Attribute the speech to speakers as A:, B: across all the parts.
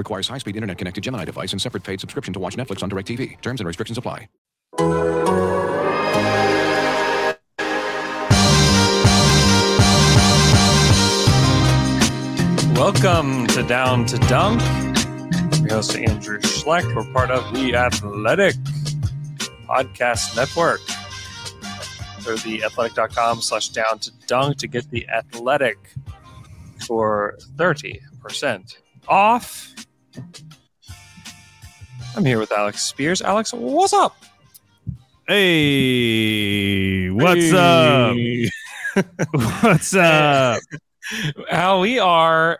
A: Requires high-speed internet-connected Gemini device and separate paid subscription to watch Netflix on DirecTV. Terms and restrictions apply.
B: Welcome to Down to Dunk. Your host Andrew Schlecht. We're part of the Athletic Podcast Network. Go to the athletic.com slash down to dunk to get the athletic for 30% off. I'm here with Alex Spears. Alex, what's up?
C: Hey, what's up? what's up?
B: How we are.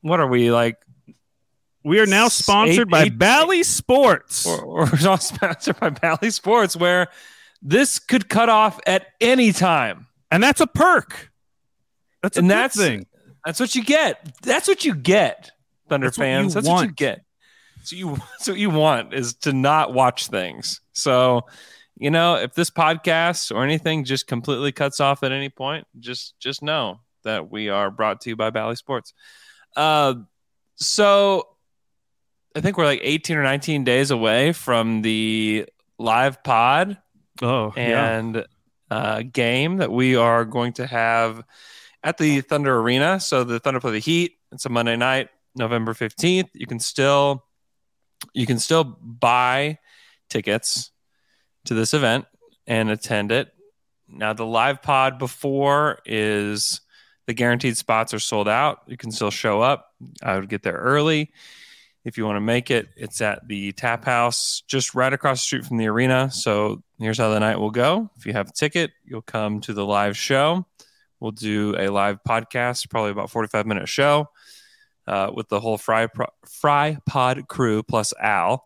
B: What are we like?
C: We are now sponsored
B: Eight-
C: by
B: eight-
C: Bally Sports.
B: We're, we're sponsored by Bally Sports, where this could cut off at any time.
C: And that's a perk. That's a
B: And that's-
C: thing.
B: That's what you get. That's what you get, Thunder
C: That's
B: fans. That's what you
C: want.
B: get. So you, so what you want is to not watch things. So, you know, if this podcast or anything just completely cuts off at any point, just just know that we are brought to you by Bally Sports. Uh, so I think we're like 18 or 19 days away from the live pod
C: Oh, yeah.
B: and uh, game that we are going to have at the Thunder Arena. So the Thunder play the Heat. It's a Monday night, November fifteenth. You can still you can still buy tickets to this event and attend it. Now the live pod before is the guaranteed spots are sold out. You can still show up. I would get there early if you want to make it. It's at the Tap House, just right across the street from the arena. So here's how the night will go. If you have a ticket, you'll come to the live show. We'll do a live podcast, probably about 45 minute show uh, with the whole Fry, Pro- Fry Pod crew plus Al.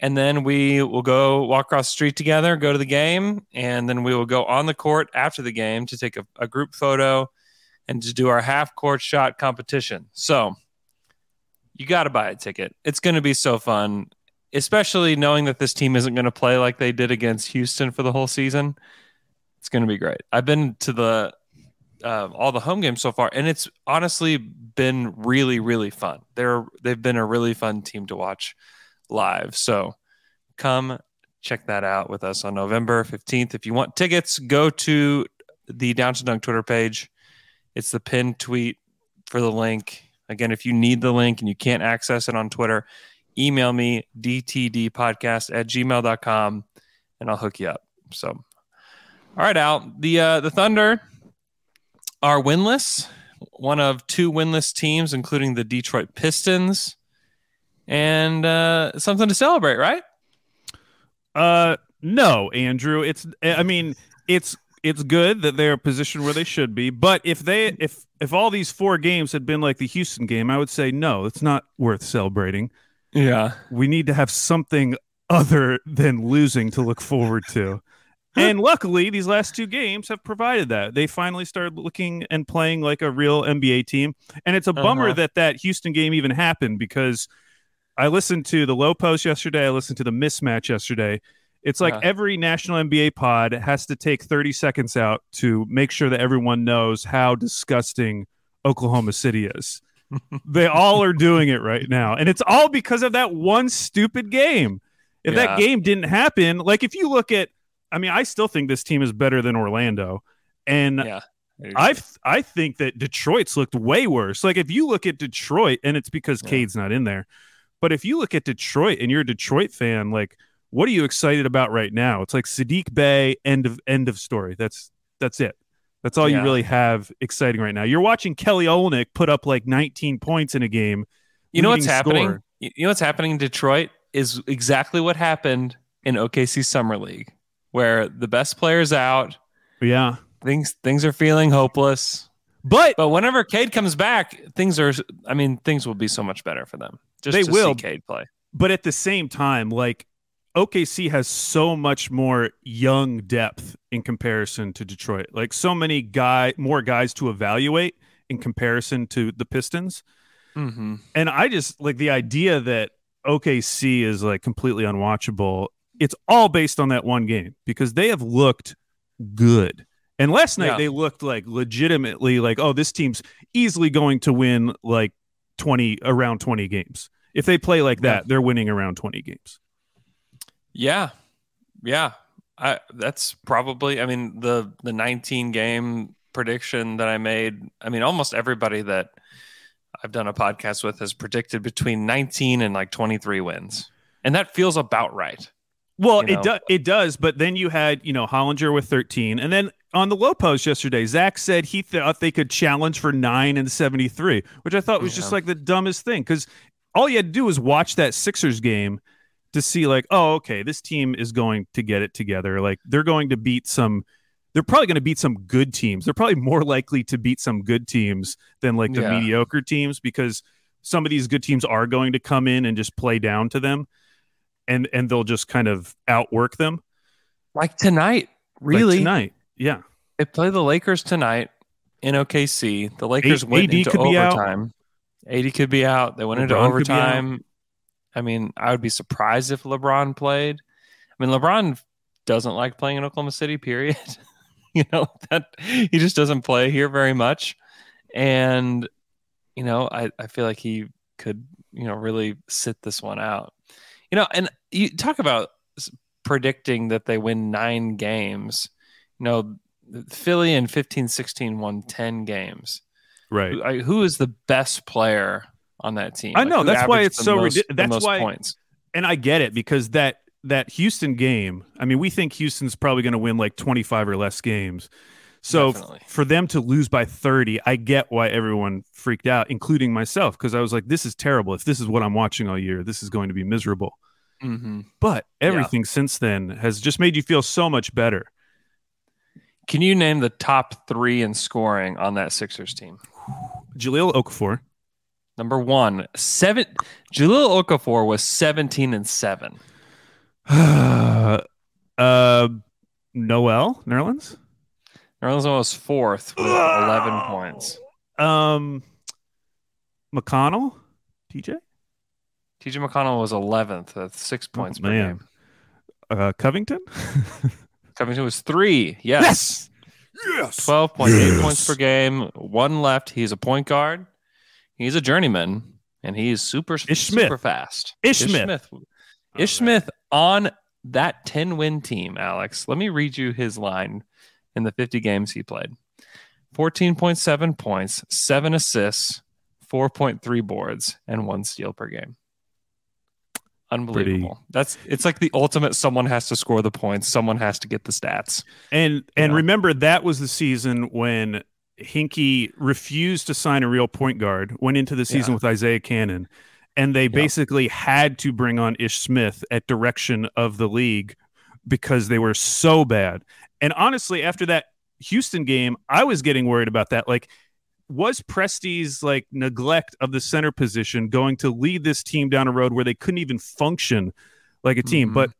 B: And then we will go walk across the street together, go to the game, and then we will go on the court after the game to take a, a group photo and to do our half court shot competition. So you got to buy a ticket. It's going to be so fun, especially knowing that this team isn't going to play like they did against Houston for the whole season. It's going to be great. I've been to the uh, all the home games so far, and it's honestly been really, really fun. They're they've been a really fun team to watch live. So come check that out with us on November fifteenth. If you want tickets, go to the Down to Dunk Twitter page. It's the pinned tweet for the link. Again, if you need the link and you can't access it on Twitter, email me dtdpodcast at gmail.com and I'll hook you up. So, all right, Al. The uh, the Thunder are winless, one of two winless teams, including the Detroit Pistons, and uh, something to celebrate, right?
C: Uh, no, Andrew. It's. I mean, it's it's good that they're positioned where they should be. But if they if if all these four games had been like the Houston game, I would say no. It's not worth celebrating.
B: Yeah.
C: We need to have something other than losing to look forward to. And luckily, these last two games have provided that. They finally started looking and playing like a real NBA team. And it's a bummer
B: Uh-huh.
C: that that Houston game even happened because I listened to the Lowe Post yesterday. I listened to the mismatch yesterday. It's like
B: Yeah.
C: every national NBA pod has to take 30 seconds out to make sure that everyone knows how disgusting Oklahoma City is. they all are doing it right now. And it's all because of that one stupid game. If
B: Yeah.
C: that game didn't happen, like if you look at, I mean, I still think this team is better than Orlando. And
B: Yeah.
C: I I think that Detroit's looked way worse. Like if you look at Detroit, and it's because
B: Yeah.
C: Cade's not in there, but if you look at Detroit and you're a Detroit fan, like what are you excited about right now? It's like Saddiq Bey, end of end of story. That's that's it. That's all
B: Yeah.
C: you really have exciting right now. You're watching Kelly Olynyk put up like 19 points in a game.
B: You know what's happening? You know what's happening in Detroit is exactly what happened in OKC Summer League, where the best players out,
C: Yeah,
B: things things are feeling hopeless.
C: but
B: But whenever Cade comes back, things are. I mean, things will be so much better for them. Just
C: They
B: to
C: will.
B: see Cade play.
C: but at the same time, like OKC has so much more young depth in comparison to Detroit. Like so many guy more guys to evaluate in comparison to the Pistons.
B: Mm-hmm.
C: And I just like the idea that OKC is like completely unwatchable. It's all based on that one game because they have looked good. And last night
B: Yeah.
C: they looked like legitimately like, oh, this team's easily going to win like 20 around 20 games. If they play like that, they're winning around 20 games.
B: Yeah, yeah. I that's probably. I mean the the 19 game prediction that I made. I mean almost everybody that I've done a podcast with has predicted between 19 and like 23 wins, and that feels about right.
C: Well,
B: you
C: it
B: know?
C: does. It does. But then you had, you know, Hollinger with 13, and then on the Lowe Post yesterday, Zach said he thought they could challenge for nine and 73, which I thought was just like the dumbest thing because all you had to do was watch that Sixers game to see, like, oh, okay, this team is going to get it together. Like they're going to beat some. They're probably going to beat some good teams. They're probably more likely to beat some good teams than like the
B: Yeah.
C: mediocre teams because some of these good teams are going to come in and just play down to them and and they'll just kind of outwork them.
B: Like tonight,
C: Like
B: really.
C: tonight, yeah.
B: They play the Lakers tonight in OKC. The Lakers
C: A-
B: went
C: AD
B: into
C: could
B: overtime. 80 could be out. They went into
C: LeBron out.
B: overtime. I mean, I would be surprised if LeBron played. I mean, LeBron doesn't like playing in Oklahoma City, period. you know, that he just doesn't play here very much. And, you know, I, I feel like he could, you know, really sit this one out. You know, and you talk about predicting that they win nine games. You know, Philly in 15 16 won 10 games.
C: Right.
B: Who- I- who is the best player on that team?
C: I know, that's why it's so
B: most-
C: ridi- that's why-
B: points.
C: And I get it because that that Houston game, I mean, we think Houston's probably going to win like 25 or less games. So
B: Definitely.
C: for them to lose by 30, I get why everyone freaked out, including myself, because I was like, this is terrible. If this is what I'm watching all year, this is going to be miserable.
B: hmm
C: But everything since then has just made you feel so much better.
B: Can you name the top three in scoring on that Sixers team?
C: Jahlil Okafor.
B: Number one, seven. Jahlil Okafor was 17 and seven.
C: uh, Noel Nerlens.
B: Nerlens was fourth with 11 points.
C: Um, McConnell, TJ,
B: TJ McConnell was 11th with six points per
C: Oh, man.
B: game.
C: uh, Covington.
B: Covington was three. Yes.
C: Yes.
B: 12.8 points per game. One left. He's a point guard. He's a journeyman, and he's super,
C: Ish
B: super
C: Smith.
B: fast.
C: Ish Smith.
B: Ish Smith on that 10 win team, Alex. Let me read you his line in the 50 games he played 14.7 points, seven assists, 4.3 boards, and one steal per game. Unbelievable. That's it's like the ultimate someone has to score the points, someone has to get the stats.
C: And and
B: Yeah.
C: remember that was the season when Hinkie refused to sign a real point guard, went into the season
B: Yeah.
C: with Isaiah Canaan, and they basically had to bring on Ish Smith at direction of the league because they were so bad. And honestly, after that Houston game, I was getting worried about that. Like, was Presti's like neglect of the center position going to lead this team down a road where they couldn't even function like a team?
B: Mhm.
C: But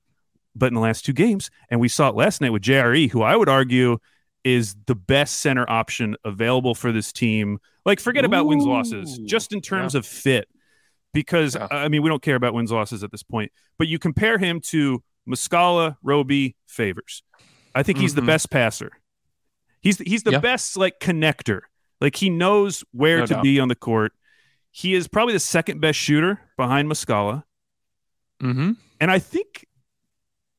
C: but in the last two games, and we saw it last night with JRE, who I would argue is the best center option available for this team. Like, forget about wins losses, just in terms of fit, because
B: Yeah.
C: I mean, we don't care about wins losses at this point. But you compare him to Muscala, Roby, Favors. I think he's the
B: Mhm.
C: best passer. He's he's the
B: Yeah.
C: best like connector. Like he knows where
B: No
C: to
B: doubt.
C: be on the court. He is probably the second best shooter behind Muscala.
B: Mm-hmm.
C: And I think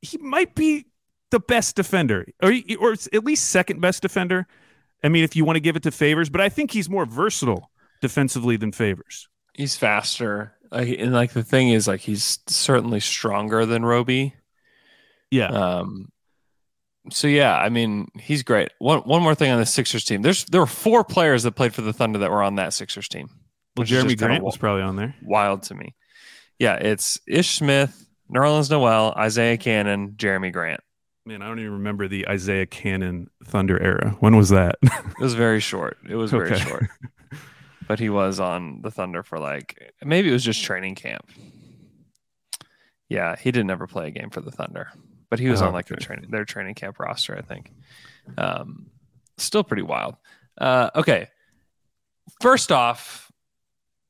C: he might be the best defender, or or at least second best defender. I mean, if you want to give it to Favors, but I think he's more versatile defensively than Favors.
B: He's faster. Like, and like the thing is, like he's certainly stronger than Roby.
C: Yeah,
B: Um, so yeah, I mean, he's great. One one more thing on the Sixers team. There's there were four players that played for the Thunder that were on that Sixers team.
C: well,
B: Jerami
C: Grant was probably on there.
B: wild to me. Yeah, it's Ish Smith, Nerlens Noel, Isaiah Canaan, Jerami Grant.
C: Man, I don't even remember the Isaiah Canaan Thunder era. When was that?
B: It was very short. It was very
C: Okay.
B: short. But he was on the Thunder for like maybe it was just training camp. Yeah, he didn't ever play a game for the Thunder, but he was
C: Oh,
B: on like the
C: okay.
B: training their training camp roster, I think. Um, still pretty wild. Uh, okay, first off,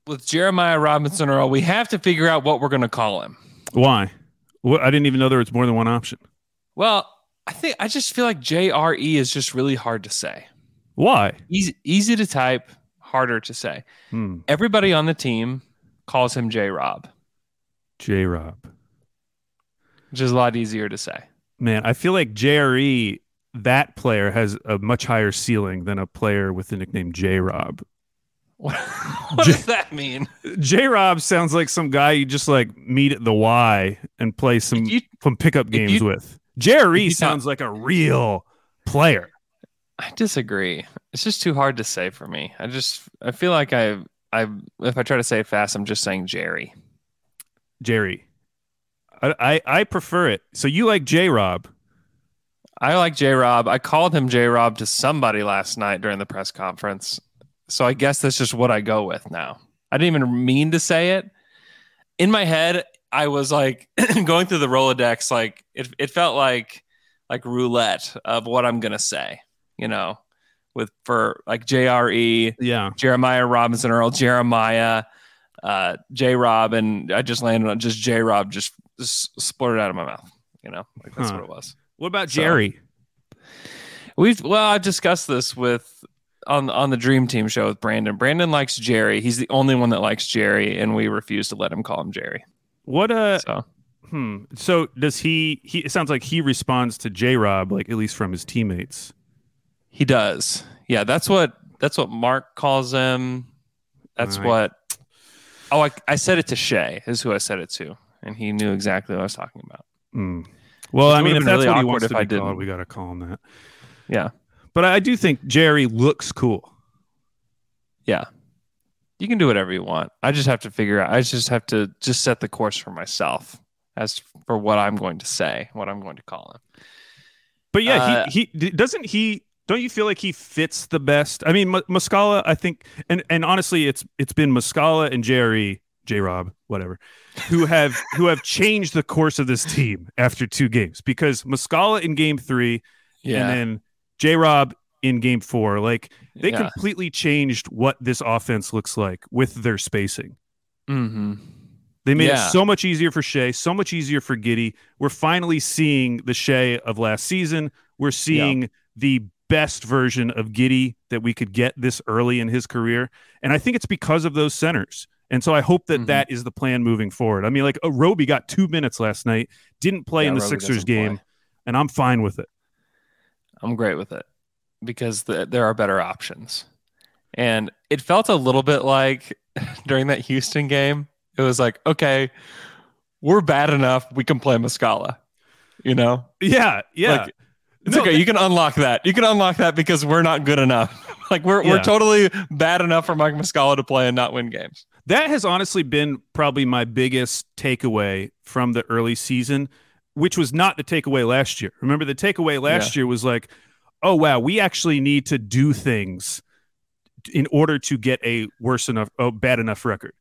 B: with Jeremiah Robinson Earl, we have to figure out what we're going to call him.
C: Why? What, I didn't even know there was more than one option.
B: Well, I think I just feel like JRE is just really hard to say.
C: Why?
B: Easy, easy to type, harder to say.
C: Hmm.
B: Everybody on the team calls him J Rob,
C: J Rob.
B: Which is a lot easier to say.
C: Man, I feel like JRE, that player has a much higher ceiling than a player with the nickname J Rob.
B: What, what does that mean?
C: J Rob sounds like some guy you just like meet at the Y and play some,
B: you-
C: some pickup games
B: you-
C: with. JRE sounds like a real player.
B: I disagree. It's just too hard to say for me. I just I feel like I I if I try to say it fast, I'm just saying Jerry.
C: Jerry. I, I, I prefer it. So you like J Rob.
B: I like J Rob. I called him J Rob to somebody last night during the press conference. So I guess that's just what I go with now. I didn't even mean to say it. In my head, I was like going through the Rolodex, like it, it felt like like roulette of what I'm gonna say, you know, with for like JRE,
C: Yeah.
B: Jeremiah Robinson Earl, Jeremiah, uh, J Rob, and I just landed on just J Rob, just, just splurted out of my mouth. You know, like that's
C: Huh.
B: what it was.
C: What about
B: So-
C: Jerry?
B: We've well, I've discussed this with on on the Dream Team show with Brandon. Brandon likes Jerry. He's the only one that likes Jerry, and we refuse to let him call him Jerry.
C: What uh
B: So
C: hmm. So does he he it sounds like he responds to J Rob, like at least from his teammates.
B: he does. Yeah, that's what that's what Mark calls him. That's
C: Right.
B: what. Oh, I, I said it to Shai. Is who I said it to, and he knew exactly what I was talking about.
C: Hmm. Well, I mean, if that's
B: really
C: what he
B: awkward
C: wants
B: if
C: to
B: I
C: be called,
B: didn't.
C: we got to call him that.
B: Yeah,
C: But I do think Jerry looks cool.
B: yeah. You can do whatever you want. I just have to figure out. I just have to just set the course for myself as for what I'm going to say, what I'm going to call him.
C: But yeah,
B: Uh,
C: he, he doesn't he. Don't you feel like he fits the best? I mean, M- Muscala, I think, and and honestly, it's it's been Muscala and Jerry, J Rob, whatever, who have who have changed the course of this team after two games because Muscala in game three,
B: Yeah,
C: and then J Rob in game four, like they
B: yeah.
C: completely changed what this offense looks like with their spacing.
B: hmm
C: They made
B: Yeah.
C: it so much easier for Shai, so much easier for Giddey. We're finally seeing the Shai of last season. We're seeing the best version of Giddey that we could get this early in his career. And I think it's because of those centers. And so I hope that
B: Mhm.
C: that is the plan moving forward. I mean, like uh, Roby got two minutes last night, didn't play
B: Yeah,
C: in the
B: Roby
C: Sixers
B: doesn't play.
C: game, and I'm fine with it.
B: I'm great with it because the, there are better options. And it felt a little bit like during that Houston game, it was like, okay, we're bad enough. We can play Muscala, you know?
C: Yeah, yeah.
B: Like, it's
C: No,
B: okay. You can unlock that. You can unlock that because we're not good enough. like we're,
C: Yeah.
B: we're totally bad enough for Mike Muscala to play and not win games.
C: That has honestly been probably my biggest takeaway from the early season, which was not the takeaway last year. Remember, the takeaway last year was like, oh, wow, we actually need to do things in order to get a worse enough, oh, bad enough record.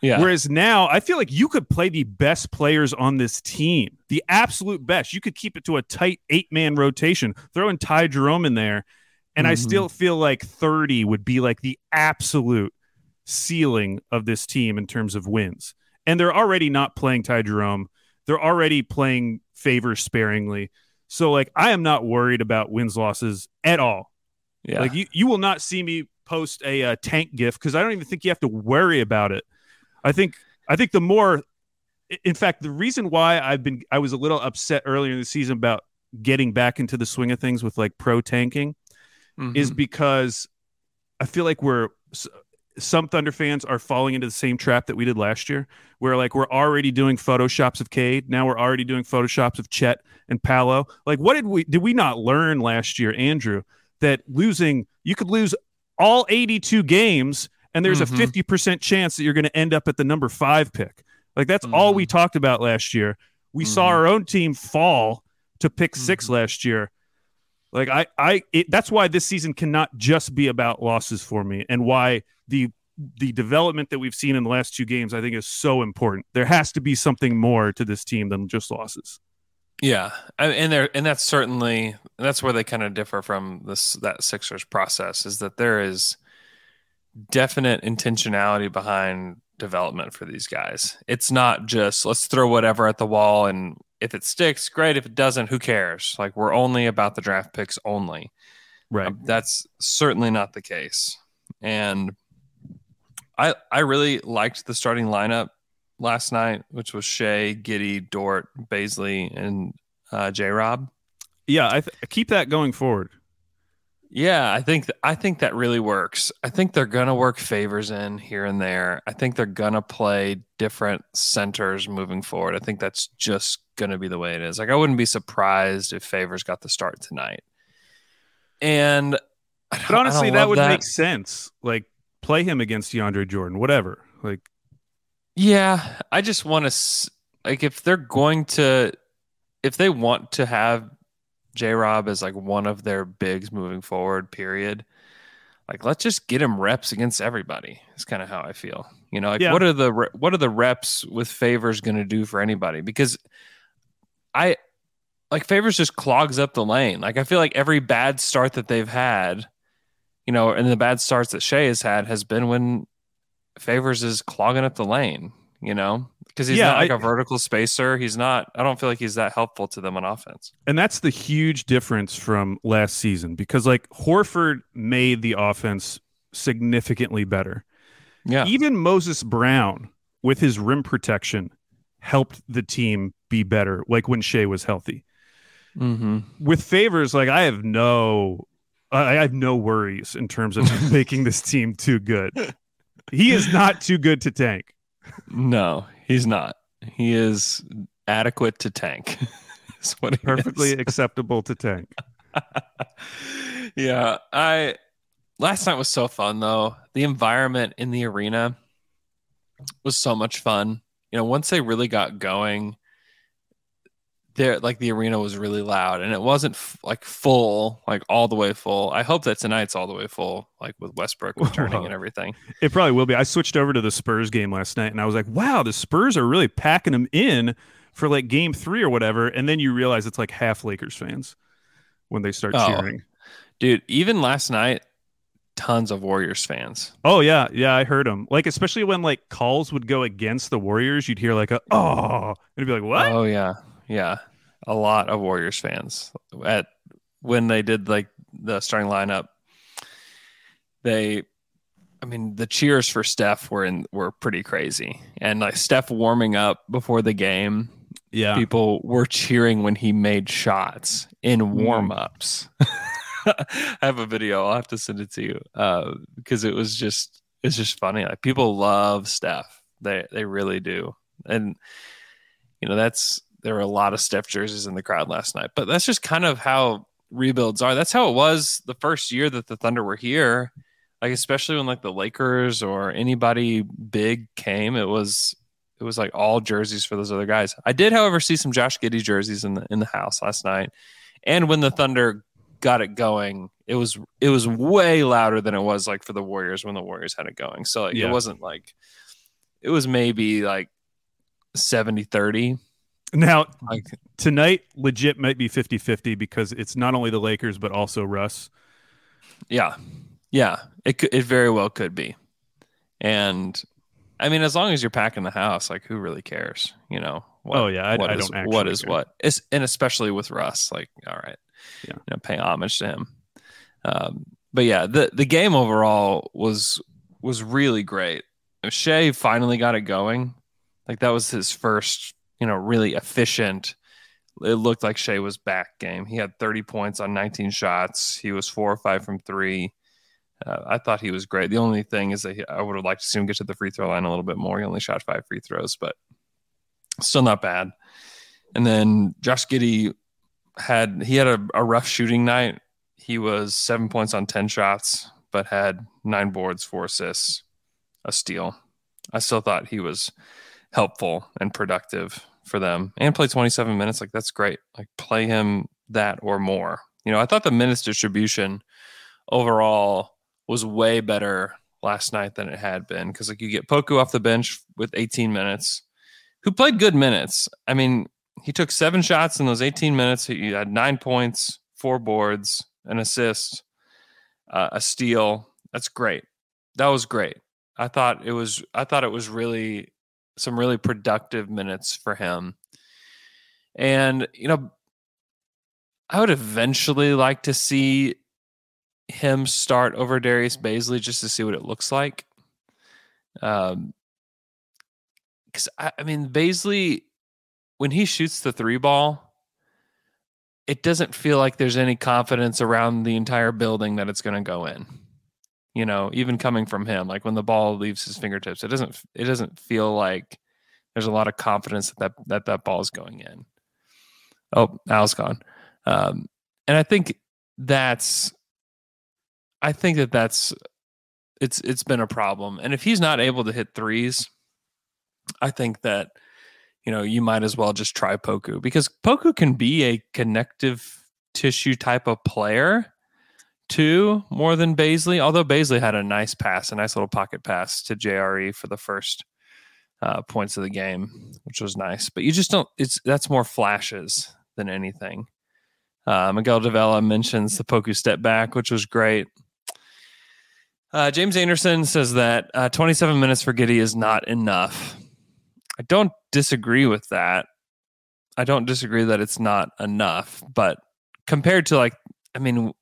B: Yeah.
C: Whereas now, I feel like you could play the best players on this team, the absolute best. You could keep it to a tight eight man rotation, throw in Ty Jerome in there. And I
B: Mhm.
C: still feel like 30 would be like the absolute ceiling of this team in terms of wins. And they're already not playing Ty Jerome. They're already playing favor sparingly. So like I am not worried about wins losses at all.
B: yeah.
C: Like you, you will not see me post a uh, tank gif because I don't even think you have to worry about it. I think I think the more, in fact, the reason why I've been I was a little upset earlier in the season about getting back into the swing of things with like pro tanking is
B: Mhm.
C: because I feel like we're some Thunder fans are falling into the same trap that we did last year, where like we're already doing photoshops of Cade, now we're already doing photoshops of Chet and Paolo. Like, what did we did we not learn last year, Andrew, that losing you could lose all 82 games and there's
B: Mhm.
C: a 50% chance that you're going to end up at the number five pick. Like that's all we talked about last year. We saw
B: Mhm.
C: our own team fall to pick 6
B: Mhm.
C: last year. Like I, I, it, that's why this season cannot just be about losses for me, and why the the development that we've seen in the last two games, I think, is so important. There has to be something more to this team than just losses.
B: Yeah, I- and there, and that's certainly that's where they kind of differ from this that Sixers process is that there is definite intentionality behind development for these guys. It's not just let's throw whatever at the wall and if it sticks, great. If it doesn't, who cares? Like we're only about the draft picks only.
C: Right.
B: Um, that's certainly not the case. And I I really liked the starting lineup last night, which was Shai, Giddey, Dort, Bazley, and uh, J. Rob.
C: yeah, I th- keep that going forward.
B: Yeah, I think th- I think that really works. I think they're gonna work Favors in here and there. I think they're gonna play different centers moving forward. I think that's just gonna be the way it is. Like I wouldn't be surprised if Favors got the start tonight. And I don't-
C: But honestly, that would make sense. Like play him against DeAndre Jordan, whatever. Like
B: Yeah, I just want to like if they're going to if they want to have J Rob as like one of their bigs moving forward, period. Like let's just get him reps against everybody. It's kind of how I feel. You know, like
C: Yeah.
B: what are the re- what are the reps with Favors going to do for anybody? Because I like Favors just clogs up the lane. Like I feel like every bad start that they've had, you know, and the bad starts that Shai has had has been when Favors is clogging up the lane, you know, because he's
C: Yeah,
B: not like
C: I-
B: a vertical spacer. He's not, I don't feel like he's that helpful to them on offense.
C: and that's the huge difference from last season because like Horford made the offense significantly better.
B: Yeah.
C: Even Moses Brown with his rim protection helped the team be better like when Shai was healthy.
B: Mm-hmm.
C: With Favors like I have no I have no worries in terms of making this team too good. He is not too good to tank.
B: No, he's not. He is adequate to tank. Is what
C: Perfectly
B: is.
C: acceptable to tank.
B: yeah, I last night was so fun though. The environment in the arena was so much fun. You know, once they really got going, there like the arena was really loud and it wasn't f- like full, like all the way full. I hope that tonight's all the way full, like with Westbrook returning and everything.
C: It probably will be. I switched over to the Spurs game last night and I was like, wow, the Spurs are really packing them in for like game three or whatever. And then you realize it's like half Lakers fans when they start
B: Oh.
C: cheering.
B: Dude, even last night, tons of Warriors fans.
C: Oh, yeah. Yeah. I heard them. Like, especially when like calls would go against the Warriors, you'd hear like, a, oh, and it'd be like, what?
B: Oh yeah, yeah. A lot of Warriors fans at when they did like the starting lineup. They, I mean, the cheers for Steph were in were pretty crazy, and like Steph warming up before the game,
C: yeah.
B: people were cheering when he made shots in warm ups. I have a video. I'll have to send it to you uh, because it was just it's just funny. Like people love Steph. They they really do, and you know that's there were a lot of Steph jerseys in the crowd last night. But that's just kind of how rebuilds are. That's how it was the first year that the Thunder were here. Like especially when like the Lakers or anybody big came, it was it was like all jerseys for those other guys. I did, however, see some Josh Giddey jerseys in the in the house last night, and when the Thunder got it going, it was it was way louder than it was like for the Warriors when the Warriors had it going. So like
C: Yeah.
B: it wasn't like it was maybe like 70-30.
C: Now, tonight, legit might be 50 50 because it's not only the Lakers, but also Russ.
B: yeah. Yeah, it could, it very well could be. And I mean as long as you're packing the house, like who really cares, you know? What,
C: Oh, yeah, I-
B: what
C: I
B: is-
C: don't actually
B: what is
C: care.
B: what? It's, and especially with Russ, like all right.
C: Yeah.
B: you know, pay homage to him. Um, but yeah, the the game overall was was really great. Shai finally got it going. Like that was his first, you know, really efficient. It looked like Shai was back game. He had 30 points on 19 shots. He was four or five from three. Uh, I thought he was great. The only thing is that he, I would have liked to see him get to the free throw line a little bit more. He only shot five free throws, but still not bad. And then Josh Giddey had he had a, a rough shooting night. He was seven points on ten shots, but had nine boards, four assists, a steal. I still thought he was helpful and productive for them, and play twenty seven minutes. Like that's great. Like play him that or more. You know, I thought the minutes distribution overall was way better last night than it had been because like you get Poku off the bench with 18 minutes, who played good minutes. I mean, he took seven shots in those 18 minutes. He had nine points, four boards, an assist, uh, a steal. That's great. That was great. I thought it was. I thought it was really some really productive minutes for him. And you know, I would eventually like to see him start over Darius Bazley just to see what it looks like. Um, because I, I mean, Bazley, when he shoots the three ball, it doesn't feel like there's any confidence around the entire building that it's going to go in. You know, even coming from him, like when the ball leaves his fingertips, it doesn't. It doesn't feel like there's a lot of confidence that that that, that ball is going in. Oh, Al's gone, um, and I think that's. I think that that's it's it's been a problem, and if he's not able to hit threes, I think that you know you might as well just try Poku because Poku can be a connective tissue type of player too, more than Bazley. Although Bazley had a nice pass, a nice little pocket pass to JRE for the first uh, points of the game, which was nice. But you just don't. It's that's more flashes than anything. Uh, Miguel Davila mentions the Poku step back, which was great. Uh, James Anderson says that uh, 27 minutes for Giddey is not enough. I don't disagree with that. I don't disagree that it's not enough, but compared to like, I mean,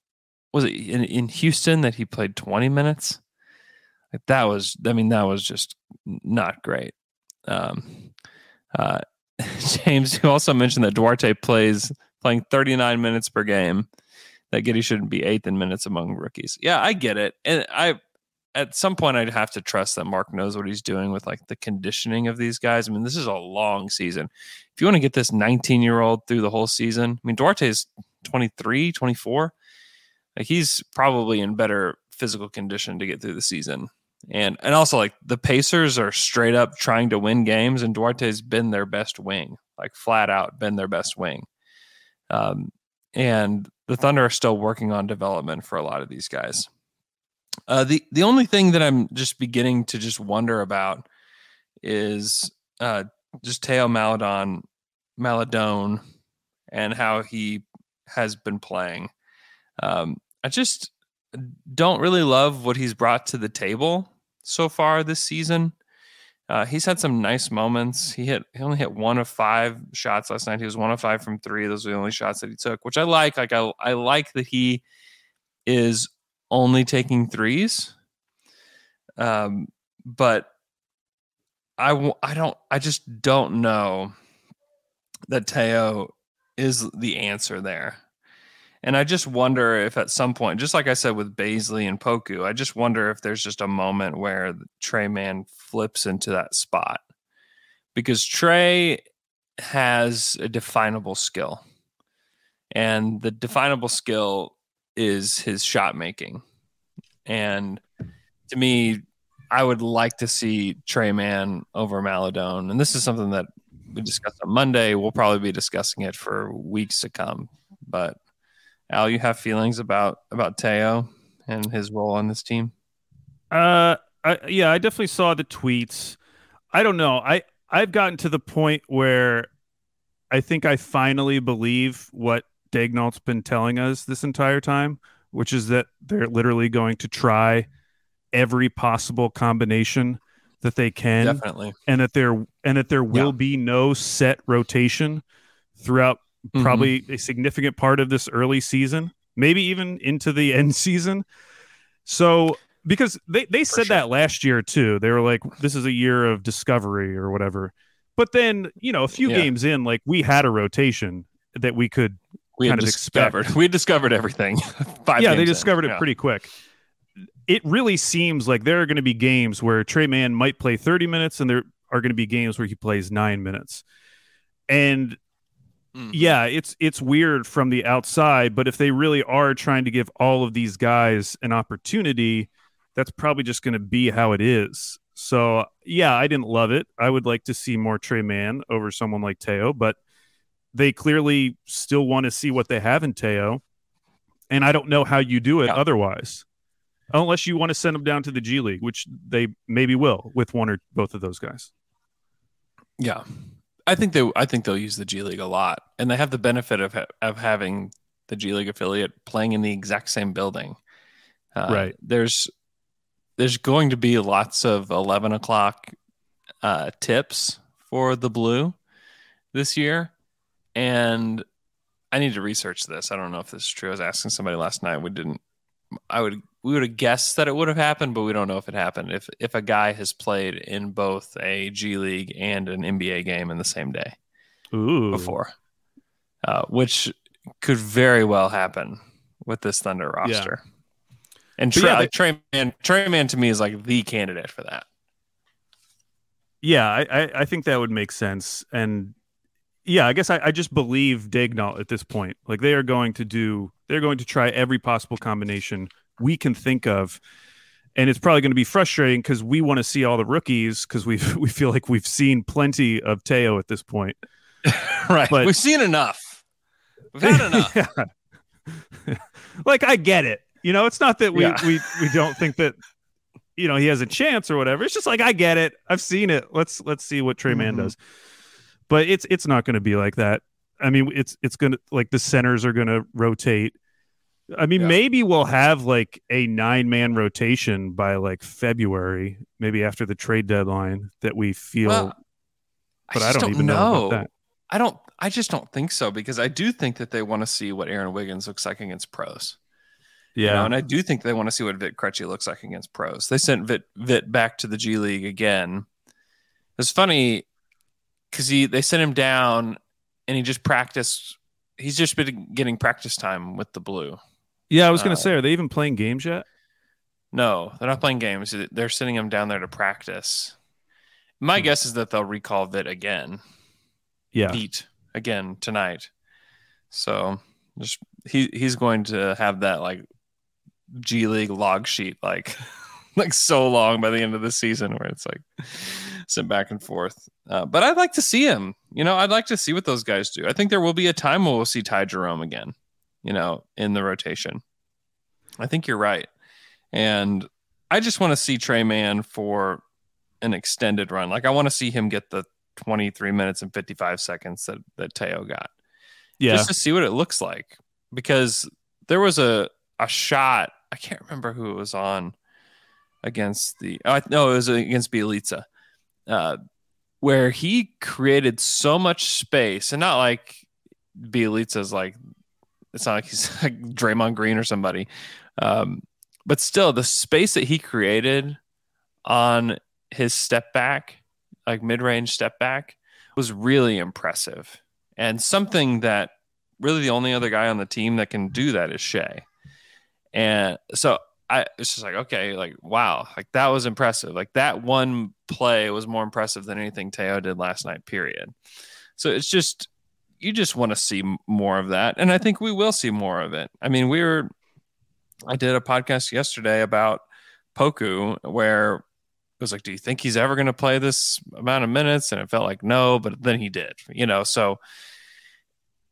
B: was it in, in Houston that he played 20 minutes? Like that was, I mean, that was just not great. Um, uh, James, you also mentioned that Duarte plays playing 39 minutes per game. That Giddey shouldn't be eighth in minutes among rookies. Yeah, I get it, and I at some point I'd have to trust that Mark knows what he's doing with like the conditioning of these guys. I mean, this is a long season. If you want to get this 19 year old through the whole season, I mean, Duarte's 23, 24. Like he's probably in better physical condition to get through the season. And and also like the Pacers are straight up trying to win games, and Duarte's been their best wing, like flat out been their best wing. Um, and the Thunder are still working on development for a lot of these guys. Uh, the the only thing that I'm just beginning to just wonder about is uh, just Theo Maladon, Maledon, and how he has been playing. Um, I just don't really love what he's brought to the table so far this season. Uh, he's had some nice moments. He hit he only hit one of five shots last night. He was one of five from three. Those were the only shots that he took, which I like. Like I I like that he is only taking threes. Um, but I I don't I just don't know that Teo is the answer there. And I just wonder if at some point, just like I said with Bazley and Poku, I just wonder if there's just a moment where Tre Mann flips into that spot. Because Tre has a definable skill. And the definable skill is his shot making. And to me, I would like to see Tre Mann over Maledon. And this is something that we discussed on Monday. We'll probably be discussing it for weeks to come. But Al, you have feelings about about Teo and his role on this team?
C: Uh, I, yeah, I definitely saw the tweets. I don't know. I I've gotten to the point where I think I finally believe what Daigneault's been telling us this entire time, which is that they're literally going to try every possible combination that they can,
B: definitely,
C: and that there and that there will
B: Yeah.
C: be no set rotation throughout
B: Mhm.
C: probably a significant part of this early season, maybe even into the end season. So because they, they said
B: sure.
C: that last year too. They were like, this is a year of discovery or whatever. But then, you know, a few
B: Yeah.
C: games in, like we had a rotation that we could
B: we
C: kind of expect.
B: discovered we discovered everything. Five
C: yeah, they
B: games in.
C: discovered it
B: Yeah.
C: pretty quick. It really seems like there are going to be games where Tre Mann might play 30 minutes and there are going to be games where he plays nine minutes. And
B: Mhm.
C: yeah, it's it's weird from the outside, but if they really are trying to give all of these guys an opportunity, that's probably just going to be how it is. So yeah, I didn't love it. I would like to see more Tre Mann over someone like Teo, but they clearly still want to see what they have in Teo, and I don't know how you do it
B: Yeah.
C: otherwise. unless you want to send them down to the G League, which they maybe will with one or both of those guys.
B: Yeah, I think they. I think they'll use the G League a lot, and they have the benefit of ha- of having the G League affiliate playing in the exact same building. Uh,
C: Right.
B: There's there's going to be lots of eleven o'clock uh, tips for the blue this year, and I need to research this. I don't know if this is true. I was asking somebody last night. We didn't. I would we would have guessed that it would have happened, but we don't know if it happened. If if a guy has played in both a G League and an NBA game in the same day
C: Ooh,
B: before, uh, which could very well happen with this Thunder
C: Yeah.
B: roster. And Trey,
C: yeah,
B: like Tre Mann, Tre Mann to me is like the candidate for that.
C: Yeah, I, I, I think that would make sense. And yeah, I guess I, I just believe Daigneault at this point. Like they are going to do, they're going to try every possible combination we can think of. And it's probably going to be frustrating because we want to see all the rookies because we we feel like we've seen plenty of Teo at this point.
B: right.
C: But-
B: We've seen enough. We've had enough.
C: Yeah. like I get it. You know, it's not that we,
B: Yeah.
C: we we don't think that you know he has a chance or whatever. It's just like I get it. I've seen it. Let's let's see what Tre Mann
B: Mhm.
C: does. But it's it's not going to be like that. I mean, it's it's going to like the centers are going to rotate. I mean,
B: Yeah.
C: maybe we'll have like a nine man rotation by like February, maybe after the trade deadline that we feel.
B: Well,
C: but I,
B: just
C: don't, even know, about that.
B: I don't. I just don't think so because I do think that they want to see what Aaron Wiggins looks like against pros. you
C: Yeah,
B: know, and I do think they want to see what Vit Krejci looks like against pros. They sent Vit Vit back to the G League again. It's funny because he they sent him down and he just practiced. He's just been getting practice time with the blue.
C: Yeah. I was going
B: uh,
C: to say, are they even playing games yet?
B: No, they're not playing games. They're sending him down there to practice. My
C: Hmm.
B: guess is that they'll recall Vit again.
C: Yeah,
B: Vit again tonight. So just he he's going to have that like G League log sheet like like so long by the end of the season where it's like sent back and forth. Uh, but I'd like to see him. You know, I'd like to see what those guys do. I think there will be a time where we'll see Ty Jerome again. You know, in the rotation. I think you're right, and I just want to see Tre Mann for an extended run. Like I want to see him get the 23 minutes and 55 seconds that, that Teo got.
C: yeah.
B: Just to see what it looks like. Because there was a, a shot, I can't remember who it was on against the, uh, no, it was against Bjelica, uh, where he created so much space and not like Bjelica's like, it's not like he's like Draymond Green or somebody. Um, but still, the space that he created on his step back, like mid range step back, was really impressive. And something that really the only other guy on the team that can do that is Shai. And so I it's just like, okay, like wow, like that was impressive. Like that one play was more impressive than anything Teo did last night, period. So it's just you just want to see more of that. And I think we will see more of it. I mean, we were I did a podcast yesterday about Poku where it was like, do you think he's ever going to play this amount of minutes? And it felt like no, but then he did, you know. So,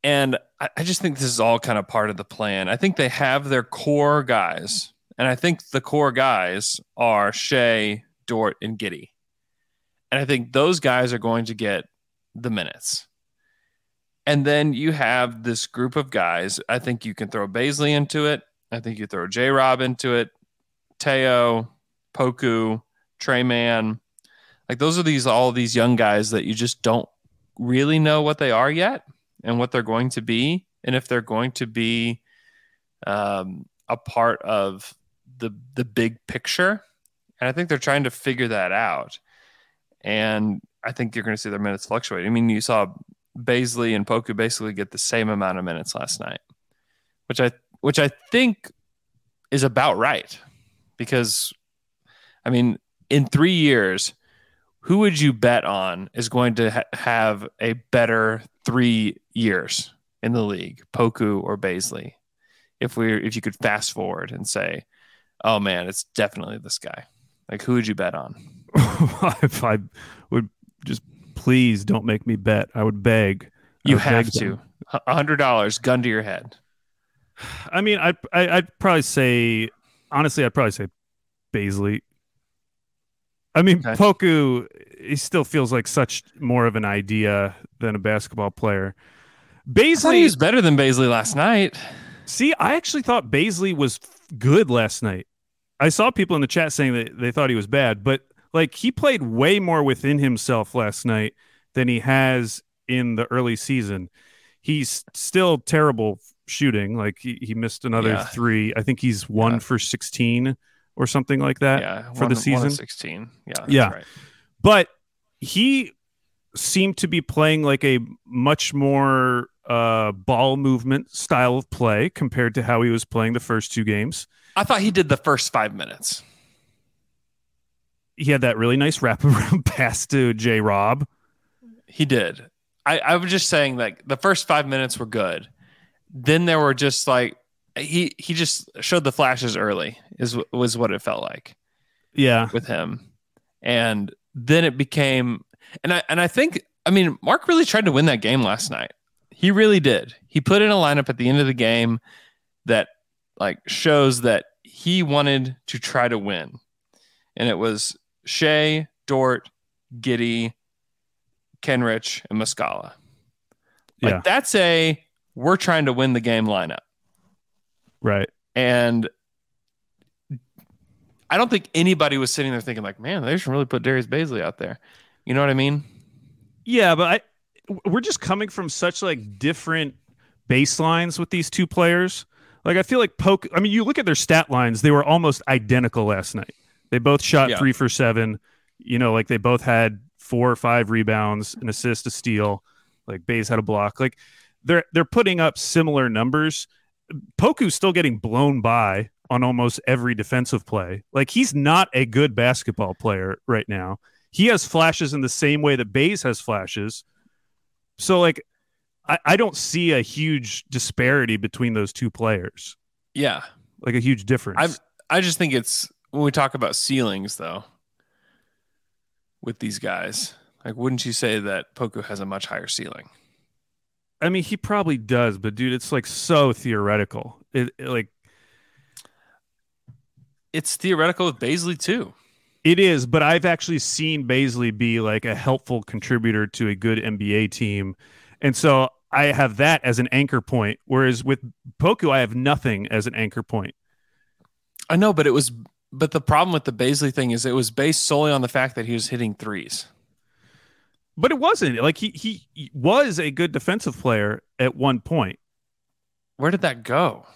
B: and I, I just think this is all kind of part of the plan. I think they have their core guys, and I think the core guys are Shai, Dort, and Giddey. And I think those guys are going to get the minutes. And then you have this group of guys. I think you can throw Bazley into it. I think you throw J Rob into it, Teo, Poku, Tre Mann. Like those are these all these young guys that you just don't really know what they are yet and what they're going to be, and if they're going to be um, a part of the the big picture. And I think they're trying to figure that out. And I think you're going to see their minutes fluctuate. I mean, you saw Bazley and Poku basically get the same amount of minutes last night, which I which I think is about right because I mean, in 3 years, who would you bet on is going to ha- have a better 3 years in the league, Poku or Bazley? If we if you could fast forward and say, "Oh man, it's definitely this guy." Like who would you bet on?
C: if I would just please don't make me bet. I would beg. I
B: You
C: would
B: have
C: beg
B: to. A hundred dollars, gun to your head.
C: I mean, I, I I'd probably say honestly, I'd probably say Bazley. I mean,
B: Okay.
C: Poku, he still feels like such more of an idea than a basketball player.
B: He
C: Bazley,
B: was better than Bazley last night.
C: see, I actually thought Bazley was good last night. I saw people in the chat saying that they thought he was bad, but like he played way more within himself last night than he has in the early season. He's still terrible shooting. Like he, he missed another
B: Yeah.
C: three. I think he's one
B: Yeah.
C: for 16 or something like that
B: yeah,
C: for
B: one-
C: the season.
B: sixteen. Yeah,
C: Yeah.
B: right.
C: but he seemed to be playing like a much more uh, ball movement style of play compared to how he was playing the first two games.
B: I thought he did the first five minutes.
C: He had that really nice wraparound pass to J. Rob.
B: He did. I, I was just saying like the first five minutes were good. Then there were just like he he just showed the flashes early is was what it felt like
C: Yeah,
B: with him, and then it became and I and I think I mean Mark really tried to win that game last night. He really did. He put in a lineup at the end of the game that like shows that he wanted to try to win, and it was Shai, Dort, Giddey, Kenrich, and Muscala. Like
C: Yeah.
B: that's a we're trying to win the game lineup.
C: right.
B: And I don't think anybody was sitting there thinking like, man, they should really put Darius Bazley out there. You know what I mean?
C: Yeah, but I we're just coming from such like different baselines with these two players. Like I feel like Poke. I mean, you look at their stat lines; they were almost identical last night. They both shot
B: Yeah.
C: three for seven. You know, like they both had four or five rebounds, an assist, a steal. Like Bays had a block. Like they're they're putting up similar numbers. Poku's still getting blown by on almost every defensive play. Like he's not a good basketball player right now. He has flashes in the same way that Bays has flashes. So like I, I don't see a huge disparity between those two players.
B: Yeah.
C: Like a huge difference.
B: I've- I just think it's when we talk about ceilings though, with these guys, like wouldn't you say that Poku has a much higher ceiling?
C: I mean, he probably does, but dude, it's like so theoretical. It, it, like
B: It's theoretical with Bazley too.
C: it is, but I've actually seen Bazley be like a helpful contributor to a good NBA team, and so I have that as an anchor point. Whereas with Poku, I have nothing as an anchor point.
B: I know, but it was but the problem with the Bazley thing is it was based solely on the fact that he was hitting threes.
C: But it wasn't like he he, was a good defensive player at one point.
B: Where did that go?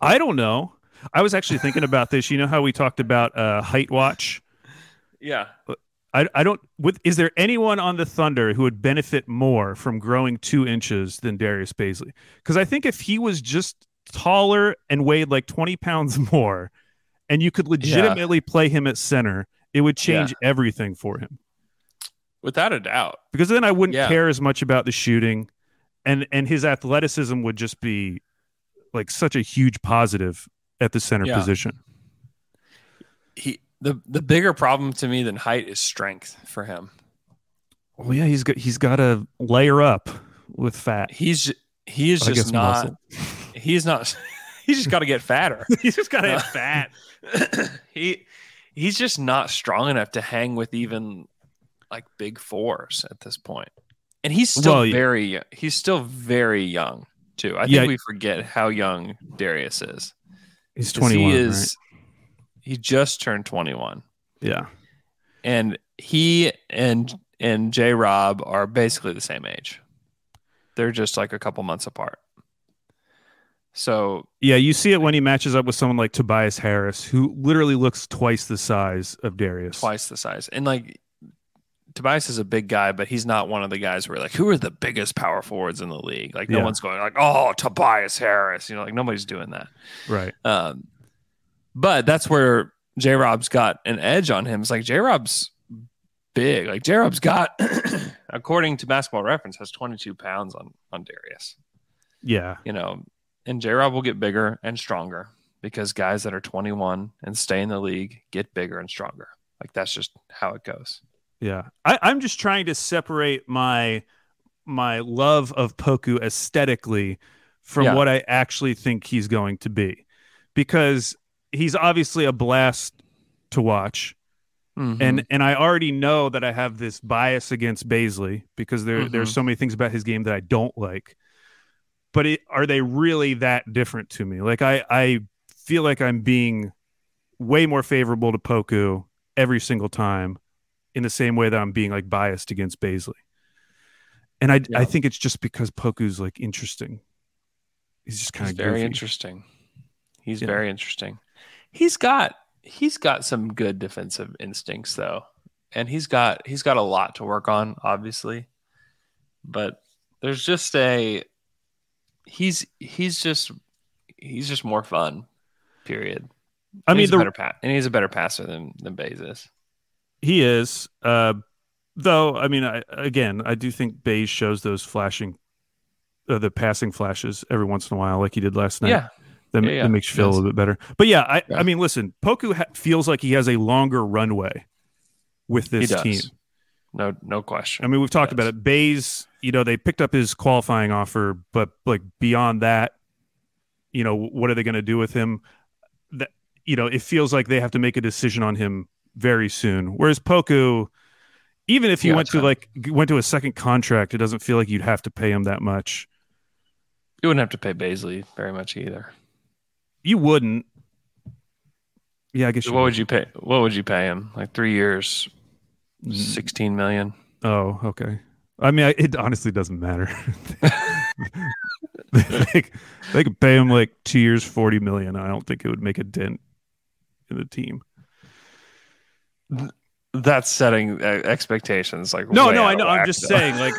C: I don't know. I was actually thinking about this. You know how we talked about uh, height watch.
B: Yeah.
C: I, I don't. With is there anyone on the Thunder who would benefit more from growing two inches than Darius Bazley? Because I think if he was just taller and weighed like twenty pounds more, and you could legitimately play him at center, it would change everything for him.
B: Without a doubt.
C: Because then I wouldn't
B: Yeah.
C: care as much about the shooting, and and his athleticism would just be like such a huge positive at the center
B: Yeah.
C: position.
B: He the the bigger problem to me than height is strength for him.
C: Well, yeah, he's got he's got to layer up with fat.
B: He's he is just not
C: muscle.
B: he's not he's just got to get fatter.
C: he's just got to get fat.
B: he he's just not strong enough to hang with even like big fours at this point. And he's still
C: Well, yeah.
B: very he's still very young too. I think
C: Yeah.
B: we forget how young Darius is.
C: He's 21.
B: He is he just turned 21
C: Yeah.
B: and he and and J Rob are basically the same age. They're just like a couple months apart. So
C: Yeah, you see it when he matches up with someone like Tobias Harris, who literally looks twice the size of Darius.
B: twice the size. And like Tobias is a big guy, but he's not one of the guys where like who are the biggest power forwards in the league? Like no
C: Yeah.
B: one's going like, oh, Tobias Harris. You know, like nobody's doing that.
C: Right.
B: Um, but that's where J Rob's got an edge on him. It's like J Rob's big. Like J Rob's got, according to Basketball Reference, has 22 pounds on on Darius.
C: Yeah.
B: You know, and J Rob will get bigger and stronger because guys that are 21 and stay in the league get bigger and stronger. Like that's just how it goes.
C: Yeah. I, I'm just trying to separate my my love of Poku aesthetically from
B: Yeah.
C: what I actually think he's going to be. Because he's obviously a blast to watch.
B: Mhm.
C: and and I already know that I have this bias against Bazley because there
B: Mhm.
C: there's so many things about his game that I don't like. But it, are they really that different to me? Like I I feel like I'm being way more favorable to Poku every single time, in the same way that I'm being like biased against Bazley. And I
B: Yeah.
C: I think it's just because Poku's like interesting. He's just kind of
B: very
C: goofy.
B: interesting. He's
C: Yeah.
B: very interesting. He's got he's got some good defensive instincts though. And he's got he's got a lot to work on, obviously. But there's just a he's he's just he's just more fun. Period.
C: I
B: And
C: mean
B: he's a
C: the
B: better pa- and he's a better passer than than Baze is.
C: He is. Uh, though, I mean, I, again, I do think Bays shows those flashing, uh, the passing flashes every once in a while, like he did last night.
B: Yeah.
C: That,
B: Yeah, yeah,
C: that makes you
B: he
C: feel a little bit better. But yeah, I,
B: Yeah.
C: I mean, listen, Poku ha- feels like he has a longer runway with
B: He
C: this team.
B: No no question.
C: I mean, we've talked
B: Yes.
C: about it. Bays, you know, they picked up his qualifying offer, but like beyond that, you know, what are they going to do with him? That you know, it feels like they have to make a decision on him very soon. Whereas Poku, even if he
B: Yeah,
C: went to
B: time.
C: like went to a second contract, it doesn't feel like you'd have to pay him that much.
B: you wouldn't have to pay Bazley very much either.
C: You wouldn't. Yeah, I guess.
B: So
C: You
B: what would you pay what would you pay him? Like three years,
C: Mm.
B: sixteen million?
C: Oh, okay. I mean, I, it honestly doesn't matter. they, they could pay him like two years, forty million. I don't think it would make a dent in the team.
B: That's setting uh, expectations. Like
C: No, no, I know. I'm just
B: though.
C: saying, like,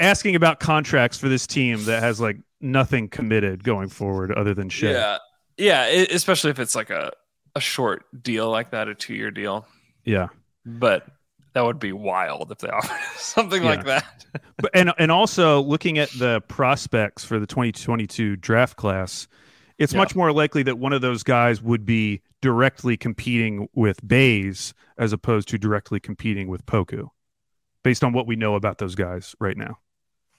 C: asking about contracts for this team that has like nothing committed going forward other than shit.
B: Yeah, yeah. i especially if it's like a a short deal like that, a two year deal.
C: Yeah.
B: But that would be wild if they offered something
C: Yeah.
B: like that.
C: But and and also looking at the prospects for the 2022 draft class, it's
B: Yeah.
C: much more likely that one of those guys would be directly competing with Bays as opposed to directly competing with Poku, based on what we know about those guys right now.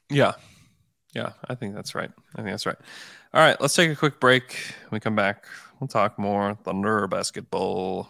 B: Yeah. Yeah, I think that's right. I think that's right. All right, let's take a quick break. When we come back, we'll talk more Thunder basketball.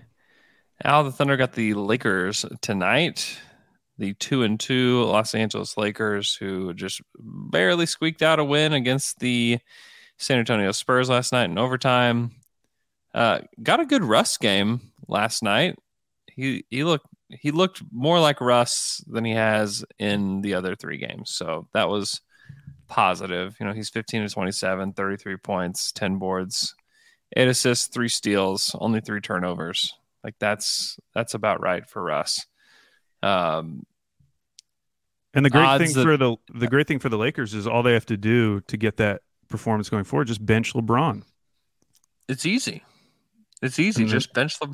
B: Al, the Thunder got the Lakers tonight. The two and two Los Angeles Lakers, who just barely squeaked out a win against the San Antonio Spurs last night in overtime. Uh, got a good Russ game last night. He he looked he looked more like Russ than he has in the other three games. So that was positive. You know, he's 15 to 27, 33 points, 10 boards, eight assists, three steals, only three turnovers. Like that's that's about right for us. Um,
C: And the great thing
B: that-
C: for the the great thing for the Lakers is all they have to do to get that performance going forward just bench LeBron,
B: it's easy. It's easy.
C: And
B: Just bench the.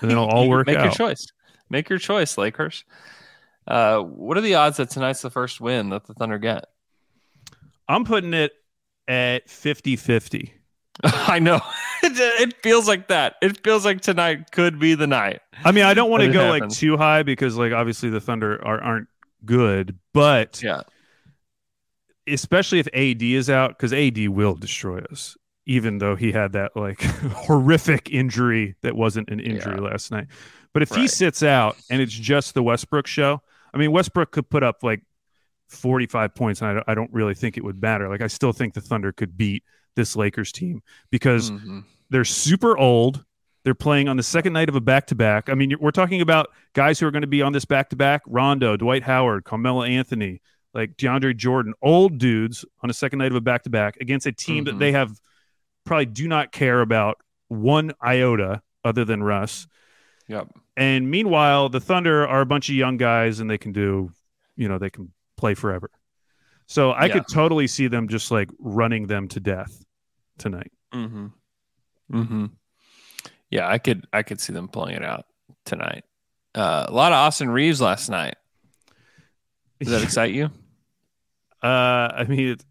C: and it'll all work
B: Make your choice. Make your choice, Lakers. Uh, what are the odds that tonight's the first win that the Thunder get?
C: I'm putting it at 50-50.
B: I know it, feels like that. It feels like tonight could be the night.
C: I mean, I don't want to go like too high because like obviously the Thunder are, aren't good, but
B: Yeah,
C: especially if AD is out because AD will destroy us. Even though he had that like horrific injury that wasn't an injury
B: Yeah.
C: last night, but if he sits out and it's just the Westbrook show, I mean Westbrook could put up like 45 points, and I I don't really think it would matter. Like I still think the Thunder could beat this Lakers team because
B: Mhm.
C: They're super old. They're playing on the second night of a back to back. I mean, we're talking about guys who are going to be on this back to back Rondo, Dwight Howard, Carmelo Anthony, like DeAndre Jordan, old dudes on a second night of a back to back against a team that
B: Mhm.
C: they have probably do not care about one iota other than Russ.
B: Yep.
C: And meanwhile, the Thunder are a bunch of young guys and they can do, you know, they can play forever. So I
B: Yeah.
C: could totally see them just like running them to death tonight.
B: Mm-hmm. Mm-hmm. Yeah, I could I could see them pulling it out tonight. Uh, a lot of Austin Reaves last night. Does that excite you?
C: Uh, I mean, it,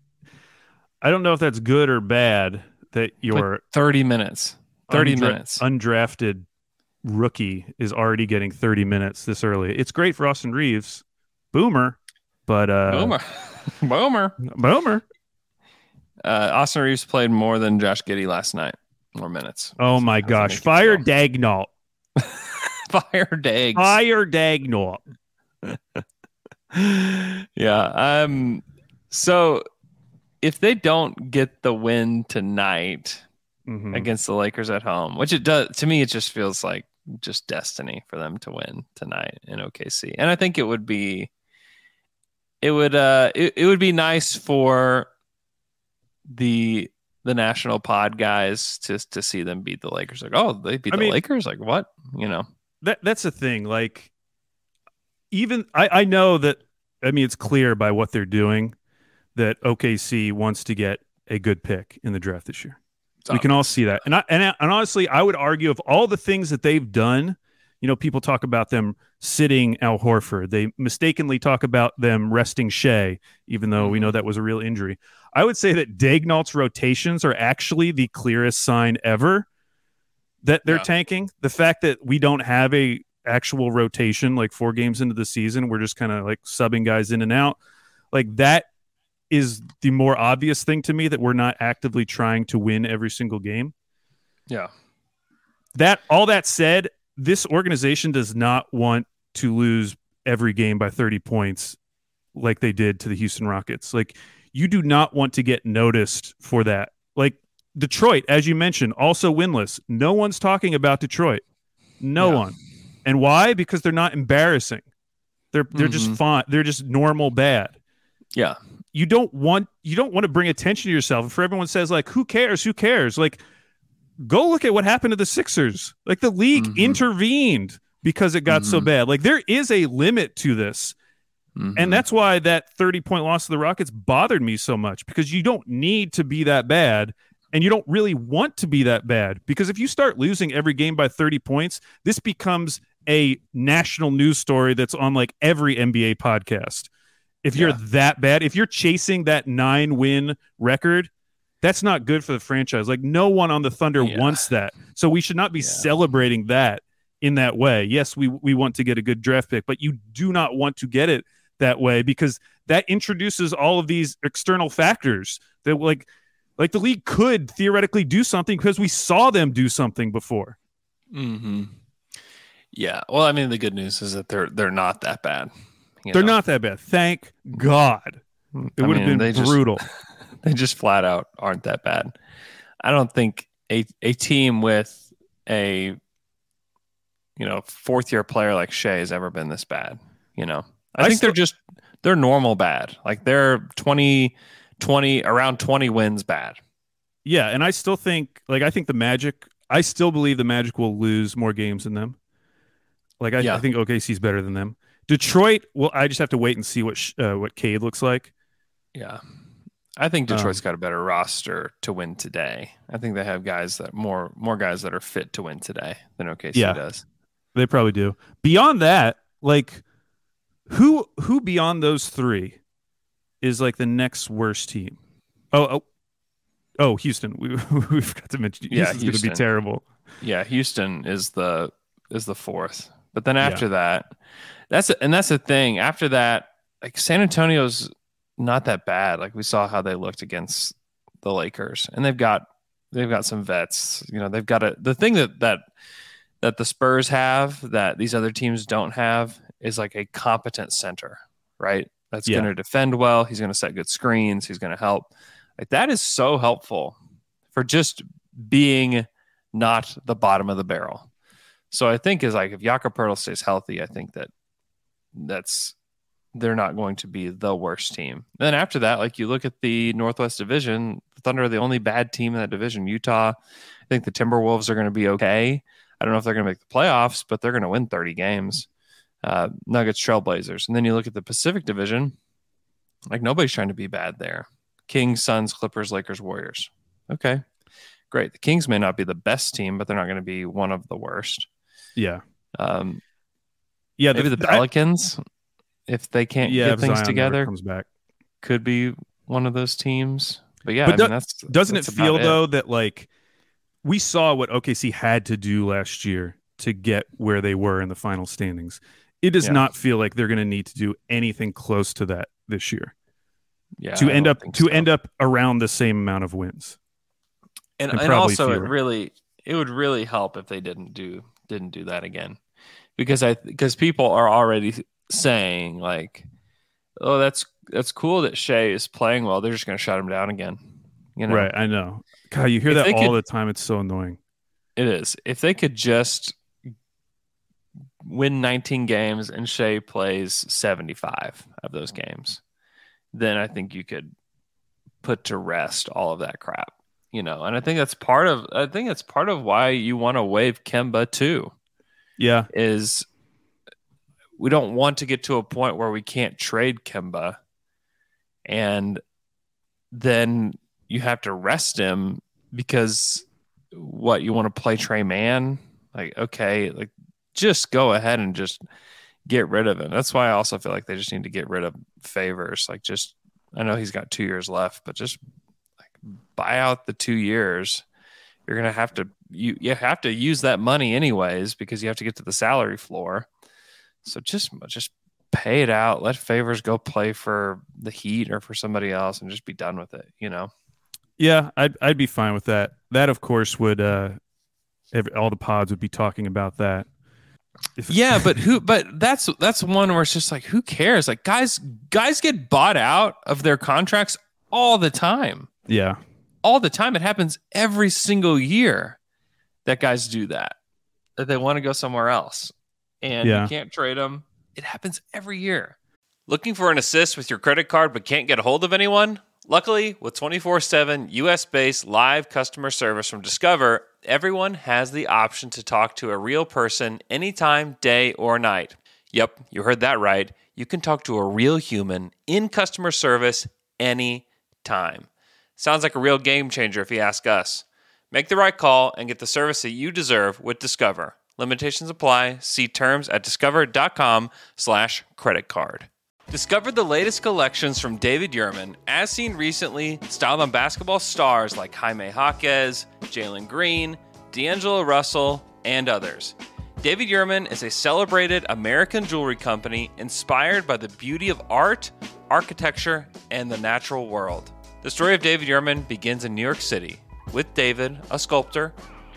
C: I don't know if that's good or bad that your
B: Thirty minutes. Thirty
C: undra-
B: minutes.
C: undrafted rookie is already getting 30 minutes this early. It's great for Austin Reaves, boomer, but uh,
B: Boomer. Boomer.
C: boomer.
B: Uh, Austin Reaves played more than Josh Giddey last night. More minutes.
C: Oh my
B: that
C: gosh, fire? Daigneault,
B: Fire Dags.
C: fire Daigneault.
B: yeah. Um. So if they don't get the win tonight
C: Mhm.
B: against the Lakers at home, which it does to me, it just feels like just destiny for them to win tonight in OKC, and I think it would be. It would uh it, it would be nice for the the national pod guys to to see them beat the Lakers. Like, oh, they beat
C: I
B: the
C: mean-
B: Lakers. Like, what? You know?
C: that that's the thing. Like, even I, I know that. I mean, it's clear by what they're doing that OKC wants to get a good pick in the draft this year. we can all see that, and I, and and honestly, I would argue of all the things that they've done. You know, people talk about them sitting Al Horford. They mistakenly talk about them resting Shai, even though we know mm-hmm. that was a real injury. I would say that Daigneault's rotations are actually the clearest sign ever that they're
B: Yeah.
C: tanking. The fact that we don't have a actual rotation like four games into the season, we're just kind of like subbing guys in and out. Like that is the more obvious thing to me that we're not actively trying to win every single game.
B: Yeah.
C: That all that said, this organization does not want to lose every game by 30 points like they did to the Houston Rockets. Like you do not want to get noticed for that. Like Detroit, as you mentioned, also winless. No one's talking about Detroit. No
B: Yeah.
C: one. And why? Because they're not embarrassing. They're they're just
B: Mhm.
C: fine. They're just normal bad
B: Yeah.
C: you don't want you don't want to bring attention to yourself. If everyone says like, "Who cares? Who cares?" Like, go look at what happened to the Sixers. Like the league
B: Mhm.
C: intervened because it got so
B: Mhm.
C: bad. Like there is a limit to this,
B: Mhm.
C: and that's why that thirty point loss to the Rockets bothered me so much because you don't need to be that bad. And you don't really want to be that bad because if you start losing every game by 30 points, this becomes a national news story that's on like every NBA podcast. If you're that bad, if you're chasing that nine win record, that's not good for the franchise. Like no one on the Thunder
B: Yeah.
C: wants that. So we should not be
B: Yeah.
C: celebrating that in that way. Yes, we we want to get a good draft pick, but you do not want to get it that way because that introduces all of these external factors that like like the league could theoretically do something because we saw them do something before.
B: hmm Yeah. Well, I mean, the good news is that they're they're not that bad.
C: They're
B: know?
C: not that bad. Thank God. It would have been
B: they just-
C: brutal.
B: they just flat out aren't that bad. I don't think a a team with a you know fourth year player like Shai has ever been this bad. You know, I,
C: I
B: think
C: still-
B: they're just they're normal bad. Like they're 20, 20 around twenty wins bad.
C: Yeah, and I still think like I think the Magic. I still believe the Magic will lose more games than them. Like I,
B: Yeah.
C: I think OKC's better than them. Detroit. Well, I just have to wait and see what sh- uh, what Cade looks like.
B: Yeah. I think
C: Um,
B: Detroit's got a better roster to win today. I think they have guys that more more guys that are fit to win today than OKC
C: Yeah.
B: does.
C: They probably do. Beyond that, like who who beyond those three is like the next worst team? Oh oh oh Houston. We we forgot to mention.
B: Yeah,
C: Houston's going to be terrible.
B: Yeah, Houston is the is the fourth. But then after that, that's and that's the thing. After that, like San Antonio's not that bad. Like we saw how they looked against the Lakers, and they've got they've got some vets. You know, they've got a the thing that that that the Spurs have that these other teams don't have is like a competent center, right? That's
C: Yeah.
B: going to defend well. He's going to set good screens. He's going to help. Like that is so helpful for just being not the bottom of the barrel. So I think is like if Jakob Poeltl stays healthy, I think that that's they're not going to be the worst team. Then after that, like you look at the Northwest Division, the Thunder are the only bad team in that division. Utah, I think the Timberwolves are going to be okay. I don't know if they're going to make the playoffs, but they're going to win 30 games. Uh, Nuggets, Trailblazers, and then you look at the Pacific Division. Like nobody's trying to be bad there. Kings, Suns, Clippers, Lakers, Warriors. Okay, great. The Kings may not be the best team, but they're not going to be one of the worst.
C: Yeah.
B: Um,
C: Yeah.
B: maybe the
C: I-
B: Pelicans, if they can't
C: yeah,
B: get things
C: Zion
B: together,
C: comes back.
B: could be one of those teams. But yeah,
C: But
B: I
C: do-
B: mean, that's
C: Doesn't
B: that's
C: it feel
B: about
C: though that like we saw what OKC had to do last year to get where they were in the final standings? It does
B: Yeah.
C: not feel like they're going to need to do anything close to that this year
B: yeah,
C: to
B: I
C: end up
B: think
C: to
B: so.
C: end up around the same amount of wins.
B: and,
C: and
B: and
C: probably
B: also it really it would really help if they didn't do didn't do that again because i because people are already saying like oh that's that's cool that Shai is playing well they're just going to shut him down again you know
C: Right, I know. God, you hear
B: If
C: that all
B: could-
C: the time. It's so annoying.
B: it is if they could just win 19 games and Shai plays 75 of those games then i think you could put to rest all of that crap you know and i think that's part of i think that's part of why you want to waive kemba too
C: Yeah,
B: is we don't want to get to a point where we can't trade Kemba. And then you have to rest him because what you want to play Tre Mann like okay like just go ahead and just get rid of him. That's why I also feel like they just need to get rid of favors. Like just I know he's got 2 years left but just like buy out the 2 years. You're gonna have to you you have to use that money anyways because you have to get to the salary floor. So just just pay it out. Let favors go play for the Heat or for somebody else, and just be done with it. You know.
C: yeah, I'd I'd be fine with that. That, of course, would uh, every, all the pods would be talking about that. If-
B: Yeah, but who? But that's that's one where it's just like, who cares? Like guys, guys get bought out of their contracts all the time.
C: yeah,
B: all the time. It happens every single year that guys do that, that they want to go somewhere else and
C: Yeah.
B: you can't trade them. It happens every year. Looking for an assist with your credit card but can't get a hold of anyone? Luckily, with 24 7 US based live customer service from Discover, everyone has the option to talk to a real person anytime, day or night. Yep, you heard that right. You can talk to a real human in customer service anytime. Sounds like a real game changer if you ask us. Make the right call and get the service that you deserve with Discover. Limitations apply. See terms at discover.com slash credit card. Discover the latest collections from David Yurman, as seen recently, styled on basketball stars like Jaime Jaquez, Jalen Green, D'Angelo Russell, and others. David Yurman is a celebrated American jewelry company inspired by the beauty of art, architecture, and the natural world. The story of David Yurman begins in New York City, with David, a sculptor,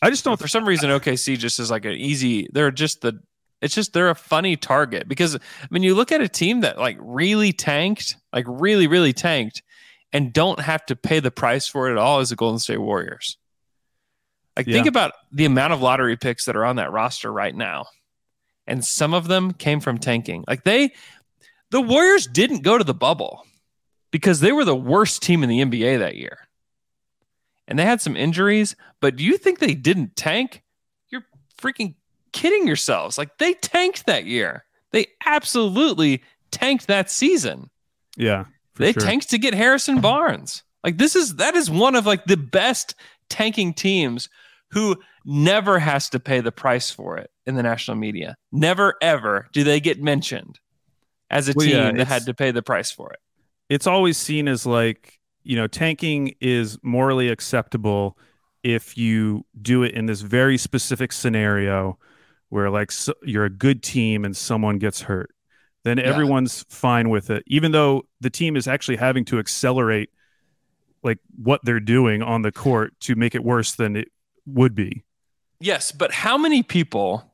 C: I just don't.
B: For some reason, OKC just is like an easy. They're just the. It's just they're a funny target because I mean you look at a team that like really tanked, like really really tanked, and don't have to pay the price for it at all as the Golden State Warriors. Like think about the amount of lottery picks that are on that roster right now, and some of them came from tanking. Like they, the Warriors didn't go to the bubble because they were the worst team in the NBA that year and they had some injuries, but do you think they didn't tank? You're freaking kidding yourselves. Like they tanked that year. They absolutely tanked that season.
C: Yeah,
B: they
C: sure.
B: tanked to get Harrison Barnes. Like this is that is one of like the best tanking teams who never has to pay the price for it in the national media. Never ever do they get mentioned as a
C: Well,
B: team
C: yeah,
B: that had to pay the price for it.
C: it's always seen as like you know tanking is morally acceptable if you do it in this very specific scenario where like so, you're a good team and someone gets hurt then everyone's fine with it even though the team is actually having to accelerate like what they're doing on the court to make it worse than it would be.
B: Yes, but how many people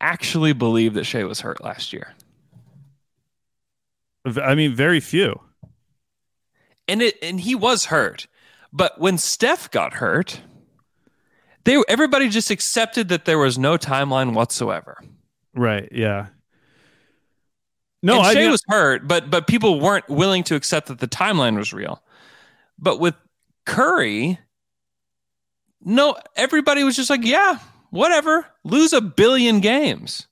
B: actually believe that Shai was hurt last year?
C: i mean very few
B: And it and he was hurt. But when Steph got hurt, they everybody just accepted that there was no timeline whatsoever.
C: right yeah no
B: and
C: i
B: Shai
C: mean,
B: was hurt, but but people weren't willing to accept that the timeline was real. But with Curry, no, everybody was just like, yeah, whatever, lose a billion games.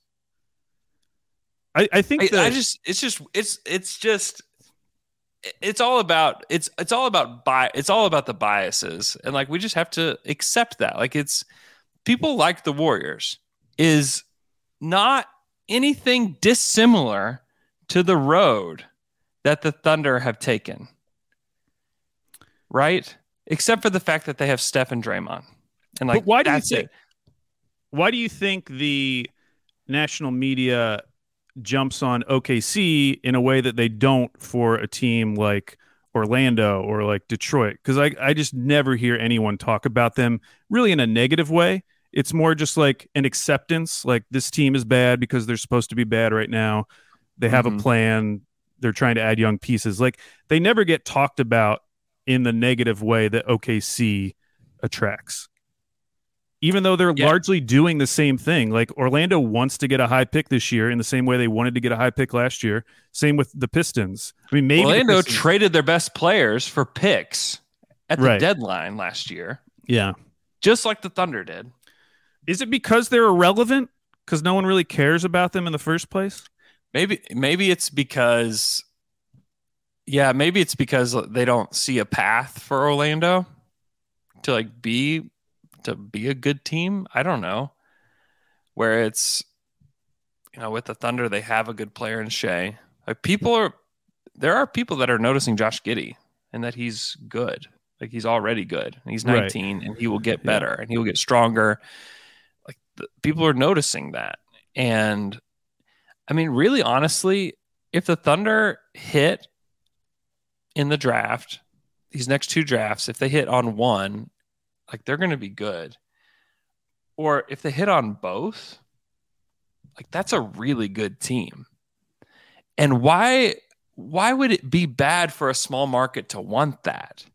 C: I, I think
B: I,
C: that
B: I just, it's just, it's, it's just, it's all about, it's, it's all about bi, it's all about the biases, and like we just have to accept that. Like it's people like the Warriors is not anything dissimilar to the road that the Thunder have taken, right? Except for the fact that they have Steph and Draymond, and like
C: but why do you think
B: it.
C: why do you think the national media jumps on OKC in a way that they don't for a team like Orlando or like Detroit? Because I, I just never hear anyone talk about them really in a negative way. It's more just like an acceptance, like this team is bad because they're supposed to be bad right now. They have
B: Mhm.
C: a plan. They're trying to add young pieces. Like they never get talked about in the negative way that OKC attracts even though they're
B: Yeah.
C: largely doing the same thing. Like Orlando wants to get a high pick this year in the same way they wanted to get a high pick last year. Same with the Pistons. I mean, maybe the
B: Orlando
C: Pistons-
B: traded their best players for picks at the
C: Right.
B: deadline last year,
C: yeah.
B: just like the Thunder did.
C: Is it because they're irrelevant? Because no one really cares about them in the first place?
B: Maybe maybe it's because yeah, maybe it's because they don't see a path for Orlando to like be to be a good team. I don't know. Where it's you know, with the Thunder they have a good player in Shai. Like people are there are people that are noticing Josh Giddy and that he's good. Like he's already good. And he's
C: Right.
B: 19 and he will get
C: Yeah.
B: better and he will get stronger. Like the, people are noticing that. And I mean, really honestly, if the Thunder hit in the draft, these next two drafts, if they hit on one, like they're going to be good. Or if they hit on both, like that's a really good team. And why why would it be bad for a small market to want that?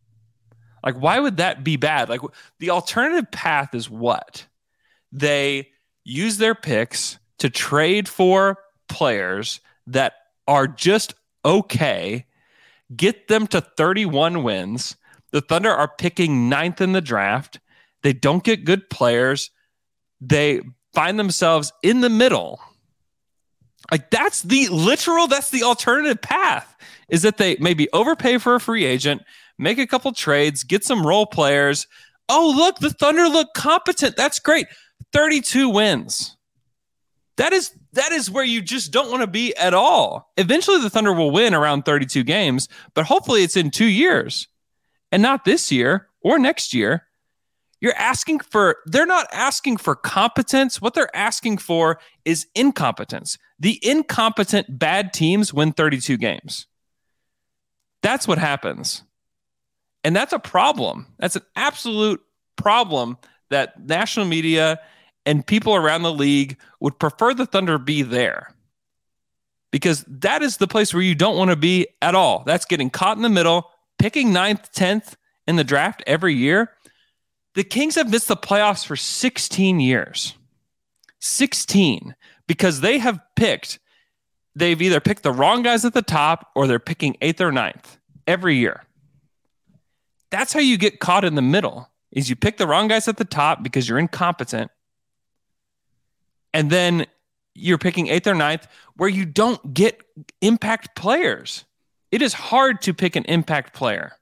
B: Like why would that be bad? Like the alternative path is what? They use their picks to trade for players that are just okay, get them to 31 wins. The Thunder are picking ninth in the draft. They don't get good players. They find themselves in the middle. Like that's the literal, that's the alternative path is that they maybe overpay for a free agent, make a couple trades, get some role players. Oh, look, the Thunder look competent. That's great. 32 wins. That is that is where you just don't want to be at all. Eventually the Thunder will win around 32 games, but hopefully it's in 2 years and not this year or next year. You're asking for they're not asking for competence. What they're asking for is incompetence. The incompetent bad teams win 32 games. That's what happens. And that's a problem. That's an absolute problem that national media and people around the league would prefer the Thunder be there. Because that is the place where you don't want to be at all. That's getting caught in the middle, picking ninth, 10th in the draft every year. The Kings have missed the playoffs for 16 years. 16 because they have picked they've either picked the wrong guys at the top or they're picking 8th or ninth every year. That's how you get caught in the middle. Is you pick the wrong guys at the top because you're incompetent. And then you're picking 8th or ninth where you don't get impact players. It is hard to pick an impact player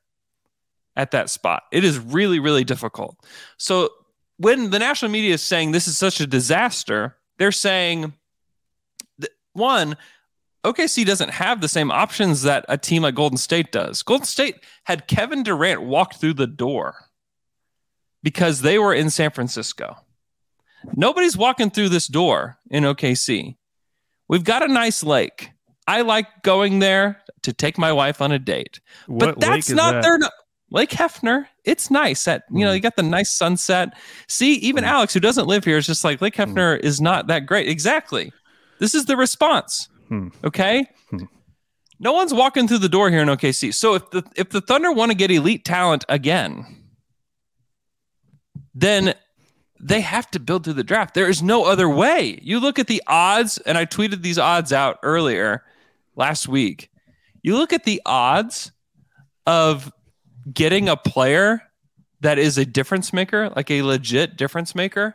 B: at that spot. It is really, really difficult. So when the national media is saying this is such a disaster, they're saying one, OKC doesn't have the same options that a team like Golden State does. Golden State had Kevin Durant walk through the door. because they were in San Francisco. Nobody's walking through this door in OKC. We've got a nice lake. I like going there to take my wife on a date.
C: What
B: but that's not
C: that?
B: their no- Lake Hefner. It's nice. At you know, you got the nice sunset. See, even Alex, who doesn't live here, is just like Lake Hefner is not that great. Exactly. This is the response.
C: Hmm.
B: Okay.
C: Hmm.
B: No one's walking through the door here in OKC. So if the if the Thunder want to get elite talent again, then they have to build through the draft. There is no other way. You look at the odds, and I tweeted these odds out earlier last week. You look at the odds of getting a player that is a difference maker, like a legit difference maker.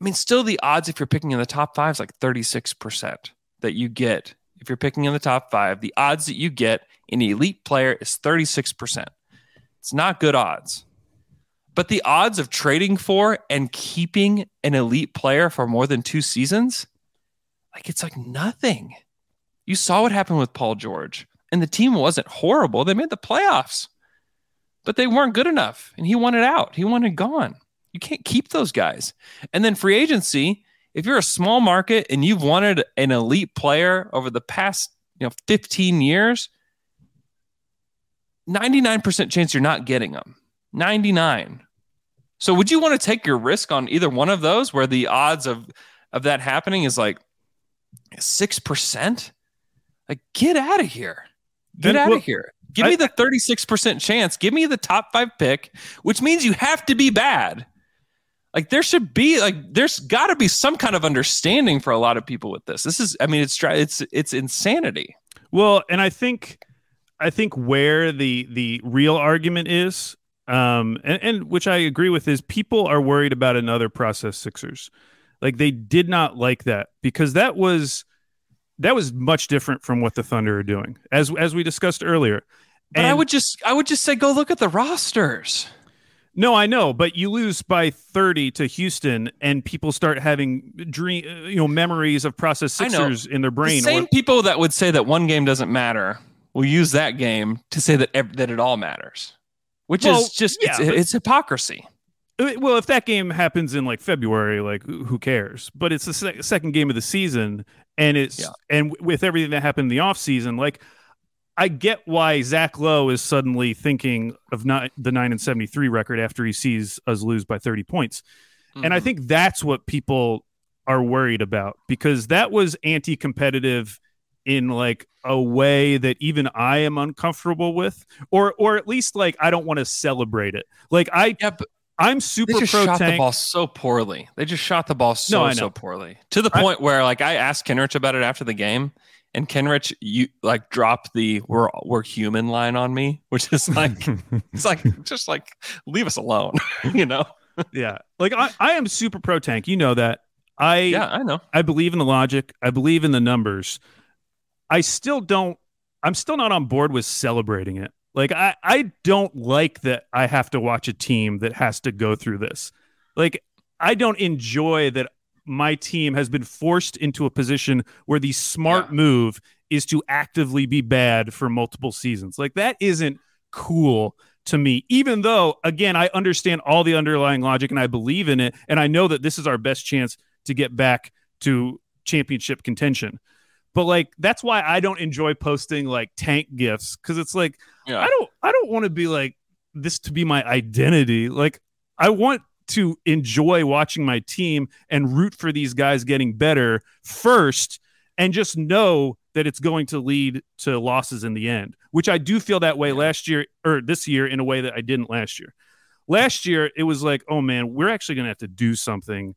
B: I mean, still the odds if you're picking in the top five is like 36% that you get. If you're picking in the top five, the odds that you get an elite player is 36%. It's not good odds. But the odds of trading for and keeping an elite player for more than two seasons, like it's like nothing. You saw what happened with Paul George, and the team wasn't horrible. They made the playoffs, but they weren't good enough, and he wanted out. He wanted gone. You can't keep those guys. And then free agency, if you're a small market and you've wanted an elite player over the past you know 15 years, 99% chance you're not getting them. 99. So would you want to take your risk on either one of those where the odds of of that happening is like 6%? Like get out of here. Get
C: Then
B: out of here. Give me the 36% chance. Give me the top 5 pick, which means you have to be bad. Like there should be like there's got to be some kind of understanding for a lot of people with this. This is I mean it's it's it's insanity.
C: Well, and I think I think where the the real argument is, um, and, and which I agree with, is people are worried about another process Sixers. Like they did not like that because that was that was much different from what the Thunder are doing, as as we discussed earlier.
B: But I
C: And-
B: would just I would just say go look at the rosters.
C: No, I know, but you lose by 30 to Houston and people start having dream, you know, memories of process Sixers in their brain.
B: The same
C: or-
B: people that would say that one game doesn't matter will use that game to say that that it all matters, which
C: Well,
B: is just
C: yeah,
B: it's,
C: but-
B: it's hypocrisy.
C: Uh, well, if that game happens in like February, like who who cares? But it's the sec- second game of the season, and it's
B: Yeah.
C: and with everything that happened in the offseason, like I get why Zach Lowe is suddenly thinking of not the nine and seventy three record after he sees us lose by thirty points, and I
B: Mhm.
C: think that's what people are worried about because that was anti competitive in like a way that even I am uncomfortable with, or or at least like I don't want to celebrate it. Like I
B: yeah, but
C: I'm super pro tank.
B: they just
C: pro
B: shot the ball so poorly. They just shot the ball so
C: No,
B: so poorly to the
C: I-
B: point where like I asked Kenrich about it after the game, and Kenrich you like dropped the "we're we're human" line on me, which is like it's like just like leave us alone, you know?
C: yeah like I, I am super pro tank you know that i
B: Yeah, I know.
C: i believe in the logic i believe in the numbers i still don't i'm still not on board with celebrating it like i i don't like that i have to watch a team that has to go through this like i don't enjoy that my team has been forced into a position where the smart
B: Yeah.
C: move is to actively be bad for multiple seasons like that isn't cool to me, even though, again, I understand all the underlying logic and I believe in it. And I know that this is our best chance to get back to championship contention. But like, that's why I don't enjoy posting like tank gifts because it's like,
B: Yeah.
C: I don't, I don't want to be like this to be my identity. Like, I want to enjoy watching my team and root for these guys getting better first and just know that it's going to lead to losses in the end, which I do feel that way last year or this year in a way that I didn't last year. Last year, it was like, oh man, we're actually going to have to do something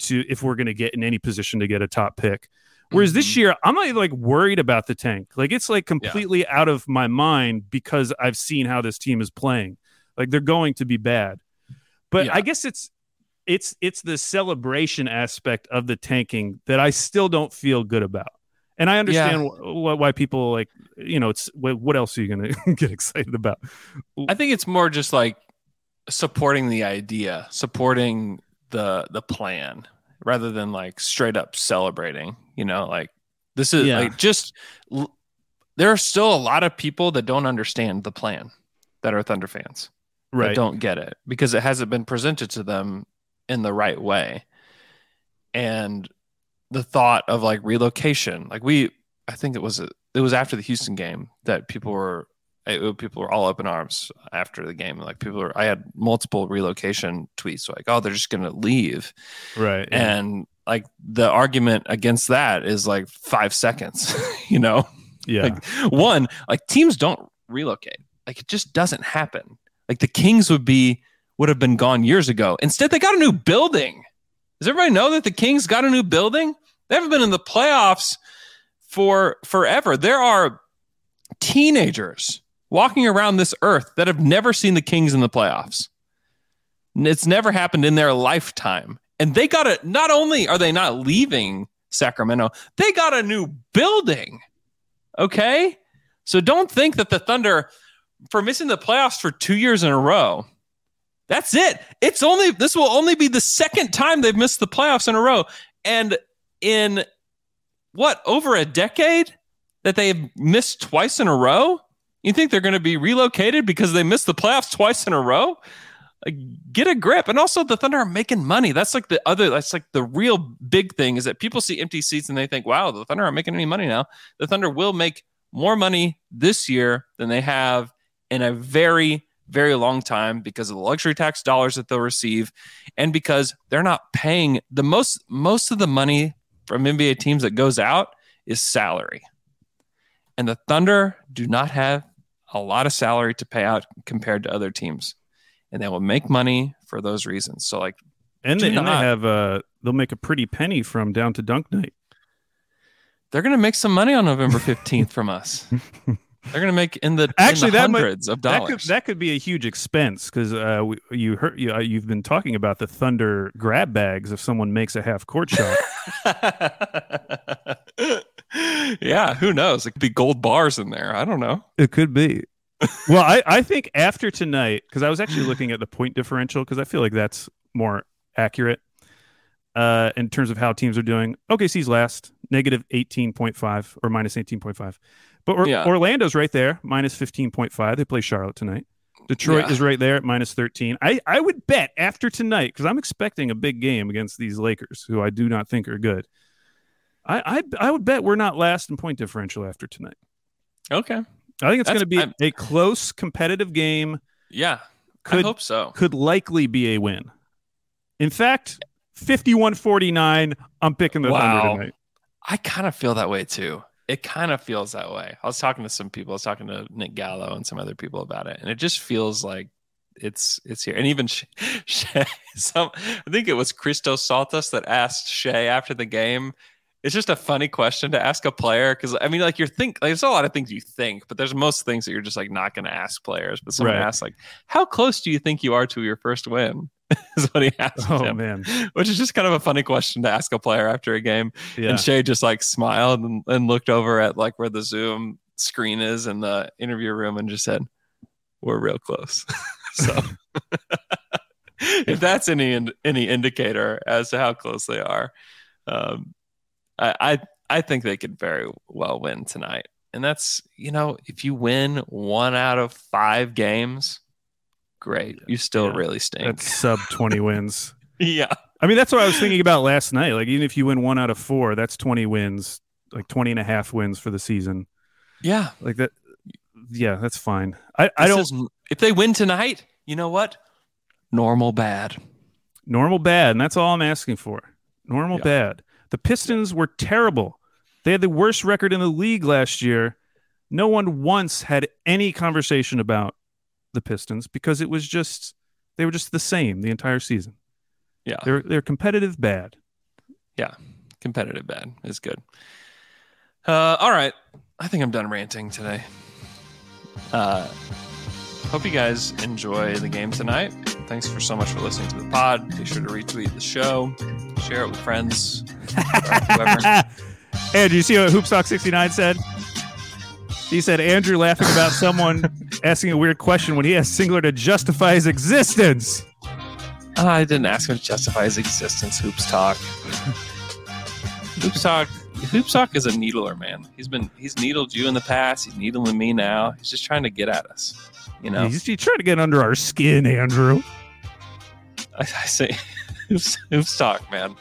C: to if we're going to get in any position to get a top pick. Whereas this
B: Mhm.
C: year, I'm not like worried about the tank. Like it's like completely out of my mind because I've seen how this team is playing. Like they're going to be bad. But
B: Yeah.
C: I guess it's it's it's the celebration aspect of the tanking that I still don't feel good about. And I understand wh- wh- why people like you know it's what, what else are you going to get excited about?
B: I think it's more just like supporting the idea, supporting the the plan, rather than like straight up celebrating. You know, like this is
C: Yeah.
B: like just l- there are still a lot of people that don't understand the plan that are Thunder fans.
C: Right.
B: don't get it because it hasn't been presented to them in the right way. And the thought of like relocation, like we, I think it was it was after the Houston game that people were it- uh, people were all up in arms after the game. Like people were, I had multiple relocation tweets like, oh, they're just going to leave.
C: Right. yeah.
B: And like the argument against that is like five seconds, you know?
C: yeah.
B: Like one, like teams don't relocate. Like it just doesn't happen. Like the Kings would be would have been gone years ago. Instead, they got a new building. Does everybody know that the Kings got a new building? They haven't been in the playoffs for forever. There are teenagers walking around this earth that have never seen the Kings in the playoffs. It's never happened in their lifetime. And they got it. Not only are they not leaving Sacramento, they got a new building. Okay. So don't think that the Thunder, for missing the playoffs for two years in a row, that's it. It's only, this will only be the second time they've missed the playoffs in a row. And in what, over a decade that they've missed twice in a row? You think they're going to be relocated because they missed the playoffs twice in a row? Like, get a grip. And also, the Thunder are making money. That's like the other, that's like the real big thing is that people see empty seats and they think, wow, the Thunder aren't making any money now. The Thunder will make more money this year than they have in a very, very long time because of the luxury tax dollars that they'll receive and because they're not paying the most, most of the money from NBA teams that goes out is salary. And the Thunder do not have a lot of salary to pay out compared to other teams. And they will make money for those reasons. So, like,
C: and they,
B: do
C: and they
B: not-
C: have uh they'll make a pretty penny from down to dunk night.
B: they're going to make some money on November 15th from us. They're going to make in the, in
C: Actually,
B: the
C: that might-
B: hundreds of
C: That
B: dollars.
C: could that could be a huge expense because uh, we- you heard you, uh, you've been talking about the Thunder grab bags if someone makes a half court shot.
B: yeah, who knows? It could be gold bars in there. I don't know.
C: It could be. well, I, I think after tonight, because I was actually looking at the point differential, because I feel like that's more accurate uh, in terms of how teams are doing. OKC's last, negative 18.5 or minus 18.5. But or-
B: Yeah.
C: Orlando's right there, minus 15.5. They play Charlotte tonight. Detroit
B: Yeah.
C: is right there at minus 13. I, I would bet after tonight, because I'm expecting a big game against these Lakers, who I do not think are good. I, I, I would bet we're not last in point differential after tonight.
B: Okay.
C: I think it's going to be
B: I'm-
C: a close competitive game.
B: Yeah.
C: Could-
B: I hope so.
C: Could likely be a win. In fact, 51-49, I'm picking the
B: Wow.
C: Thunder tonight.
B: I kind of feel that way too. It kind of feels that way. I was talking to some people. I was talking to Nick Gallo and some other people about it, and it just feels like it's it's here. And even Shai, Shai some I think it was Christos Saltas that asked Shai after the game. It's just a funny question to ask a player because I mean, like you're think like, there's a lot of things you think, but there's most things that you're just like not going to ask players. But someone
C: Right.
B: asks like, "How close do you think you are to your first win?" is what he asked
C: Oh
B: him,
C: man.
B: which is just kind of a funny question to ask a player after a game.
C: Yeah.
B: And Shai just like smiled and, and looked over at like where the Zoom screen is in the interview room and just said, "We're real close." so, if that's any any indicator as to how close they are, um, I, I I think they could very well win tonight. And that's you know if you win one out of five games, great. You still
C: Yeah.
B: really stink.
C: That's sub 20 wins.
B: yeah.
C: I mean, that's what I was thinking about last night. Like, even if you win one out of four, that's 20 wins, like 20 and a half wins for the season.
B: Yeah.
C: Like that. Yeah, that's fine. I, I don't
B: is- if they win tonight, you know what? Normal bad.
C: normal bad, and that's all I'm asking for. Normal
B: Yeah.
C: bad. The Pistons were terrible. They had the worst record in the league last year. No one once had any conversation about the Pistons because it was just they were just the same the entire season.
B: Yeah.
C: They're they're competitive bad. Yeah.
B: Competitive bad is good. Uh, all right. I think I'm done ranting today. Uh, hope you guys enjoy the game tonight. Thanks for so much for listening to the pod. Be sure to retweet the show, share it with friends, whoever.
C: Hey, did you see what Hoopstock69 said? He said Andrew laughing about someone asking a weird question when he asked Singler to justify his existence.
B: Ah, I didn't ask him to justify his existence. Hoops talk. Hoops talk. Hoops talk is a needler, man. He's been he's needled you in the past. He's needling me now. He's just trying to get at us. You know,
C: He's, he's trying to get under our skin, Andrew.
B: I, I say, who's talk, man.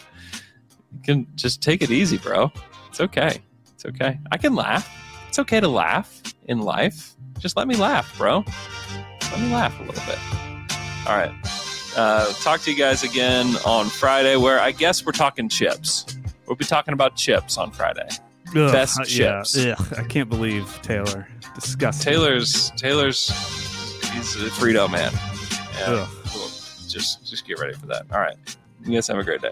B: You can just take it easy, bro. It's okay. It's okay. I can laugh. It's okay to laugh in life. Just let me laugh, bro. Let me laugh a little bit. All right. Uh, talk to you guys again on Friday, where I guess we're talking chips. We'll be talking about chips on Friday.
C: Ugh,
B: Best
C: uh, yeah,
B: chips.
C: ugh, I can't believe Taylor. Disgusting.
B: Taylor's Taylor's he's a Frito man. Yeah. Cool. Just just get ready for that. All right. You guys have a great day.